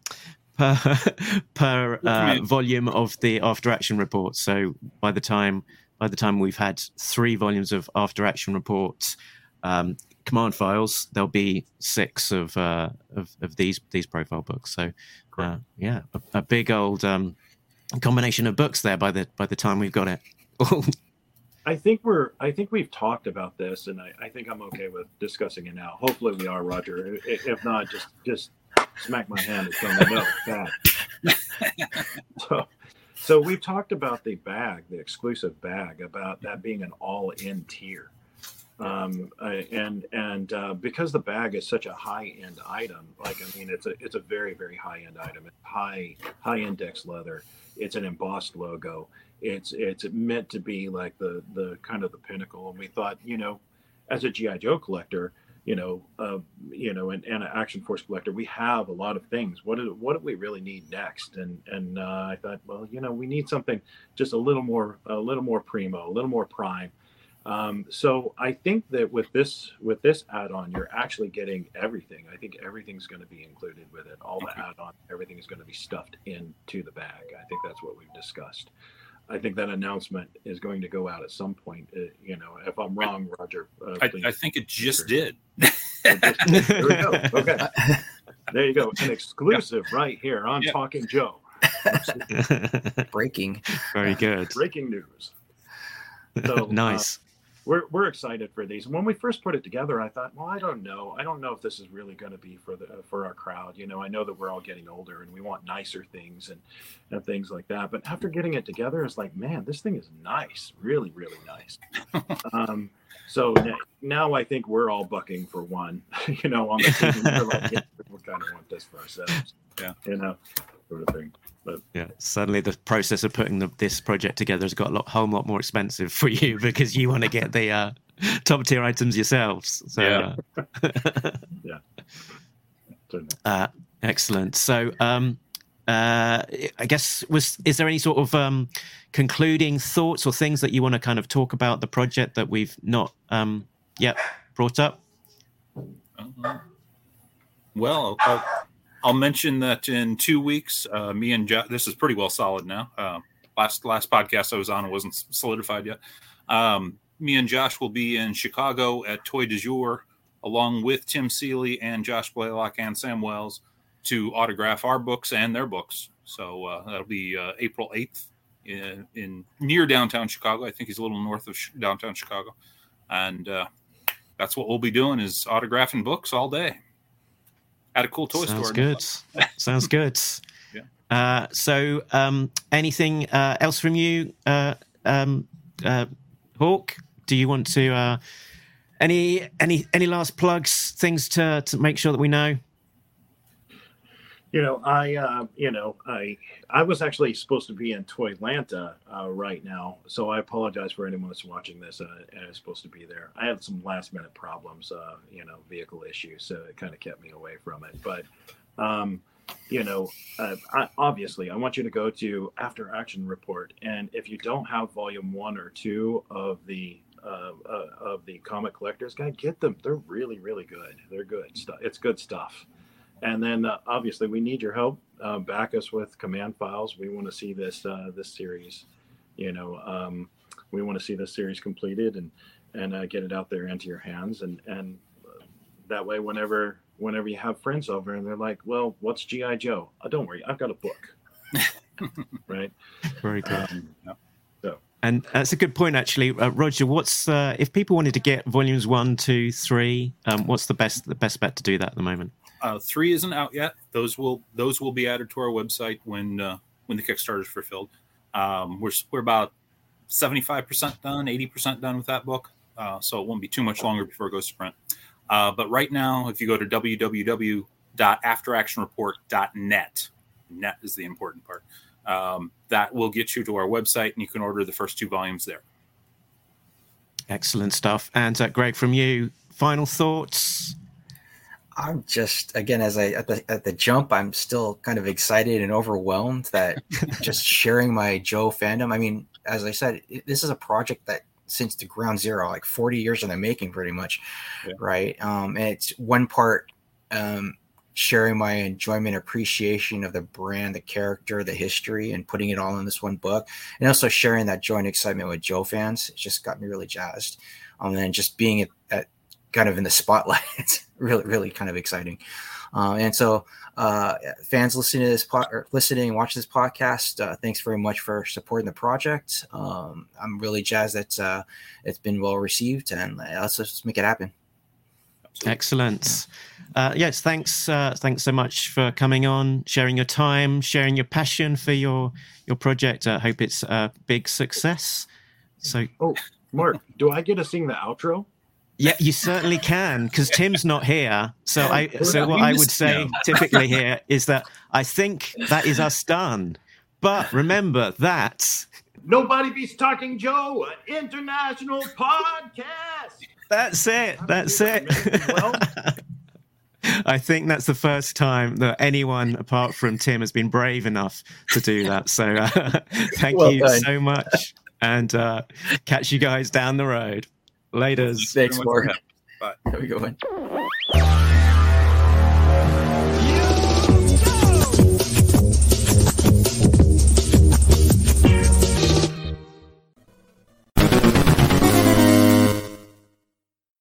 per per uh, volume of the after action report. So by the time by the time we've had three volumes of after action reports um, command files there'll be six of uh, of, of these these profile books. So uh, yeah a, a, big old um, combination of books there by the by the time we've got it. I think we're I think we've talked about this, and I, I think I'm okay with discussing it now. Hopefully, we are, Roger. If not, just just smack my hand and tell me no. Bad. so, so we've talked about the bag, the exclusive bag, about that being an all-in tier. Um, and and uh, because the bag is such a high end item, like I mean, it's a it's a very very high end item. It's high high index leather. It's an embossed logo. It's it's meant to be like the the kind of the pinnacle. And we thought, you know, as a GI Joe collector, you know, uh, you know, and, and an Action Force collector, we have a lot of things. What do what do we really need next? And and uh, I thought, well, you know, we need something just a little more a little more primo, a little more prime. Um, so I think that with this with this add-on, you're actually getting everything. I think everything's going to be included with it. All the add-on, everything is going to be stuffed into the bag. I think that's what we've discussed. I think that announcement is going to go out at some point. Uh, you know, if I'm wrong, Roger. Uh, I, I, think it just did. there we go. Okay, there you go. An exclusive yeah. right here on yeah. Talking Joe. Breaking. Very good. Breaking news. So, nice. Uh, we're, we're excited for these. When we first put it together, I thought, well, I don't know. I don't know if this is really going to be for the for our crowd. You know, I know that we're all getting older and we want nicer things and and things like that. But after getting it together, it's like, man, this thing is nice, really, really nice. um, so now I think we're all bucking for one. you know, on the team, we're like, yeah, we kind of want this for ourselves. Yeah, you know, sort of thing. But yeah, suddenly the process of putting the, this project together has got a lot, whole lot more expensive for you because you want to get the uh, top tier items yourselves. So, yeah. Uh, yeah. Uh, excellent. So, um, uh, I guess was is there any sort of um, concluding thoughts or things that you want to kind of talk about the project that we've not um, yet brought up? Uh-huh. Well, I'll, I'll mention that in two weeks, uh, me and Jeff, this is pretty well solid now. Uh, last last podcast I was on wasn't solidified yet. Um, me and Josh will be in Chicago at Toy du Jour, along with Tim Seeley and Josh Blaylock and Sam Wells to autograph our books and their books. So uh, that'll be uh, April 8th in, in near downtown Chicago. I think he's a little north of downtown Chicago. And uh, that's what we'll be doing is autographing books all day at a cool toy store. Sounds store. good. Sounds good. Yeah. Uh, so, um, anything uh, else from you, uh, um, uh, Hawk? Do you want to uh, any any any last plugs, things to to make sure that we know? You know, I uh, you know, I I was actually supposed to be in Toylanta uh, right now, so I apologize for anyone that's watching this. Uh, and is supposed to be there. I had some last minute problems, uh, you know, vehicle issues, so it kind of kept me away from it. But um, you know, uh, I, obviously, I want you to go to After Action Report, and if you don't have Volume One or Two of the uh, uh, of the Comic Collectors Guide, get them. They're really, really good. They're good stuff. It's good stuff. And then uh, obviously we need your help. Uh, back us with command files. We want to see this uh, this series. You know, um, we want to see this series completed and and uh, get it out there into your hands. And and uh, that way, whenever whenever you have friends over and they're like, "Well, what's GI Joe?" Oh, don't worry, I've got a book. right. Very good. Um, And that's a good point, actually, uh, Roger. What's uh, if people wanted to get volumes one, two, three? Um, what's the best the best bet to do that at the moment? Uh, three isn't out yet. Those will those will be added to our website when uh, when the Kickstarter is fulfilled. Um, we're we're about seventy five percent done, eighty percent done with that book, uh, so it won't be too much longer before it goes to print. Uh, but right now, if you go to www.afteractionreport.net, net is the important part. Um, that will get you to our website, and you can order the first two volumes there. Excellent stuff. And uh, Greg, from you, final thoughts? I'm just again as I at the at the jump, I'm still kind of excited and overwhelmed that just sharing my Joe fandom. I mean, as I said, it, this is a project that since the ground zero, like 40 years in the making, pretty much, Yeah. right? Um, and it's one part um, sharing my enjoyment, appreciation of the brand, the character, the history, and putting it all in this one book, and also sharing that joy and excitement with Joe fans. It just got me really jazzed. Um, and then just being at, at kind of in the spotlight. It's really, really kind of exciting. Uh, and so, uh, fans listening to this pod, or listening and watching this podcast, uh, thanks very much for supporting the project. Um, I'm really jazzed that uh, it's been well received, and uh, let's just make it happen. Excellent. Uh, yes, thanks. Uh, thanks so much for coming on, sharing your time, sharing your passion for your your project. I hope it's a big success. So oh, Mark, do I get to sing the outro? Yeah, you certainly can because Tim's not here. So I so what I would say typically here is that I think that is us done. But remember that Nobody Beats Talking Joe, an international podcast. that's it. That's it. Well- I think that's the first time that anyone apart from Tim has been brave enough to do that. So uh, thank Well you done. so much, and uh, catch you guys down the road. Laters. Thanks, Very much for Mark. Bye. Have a good one.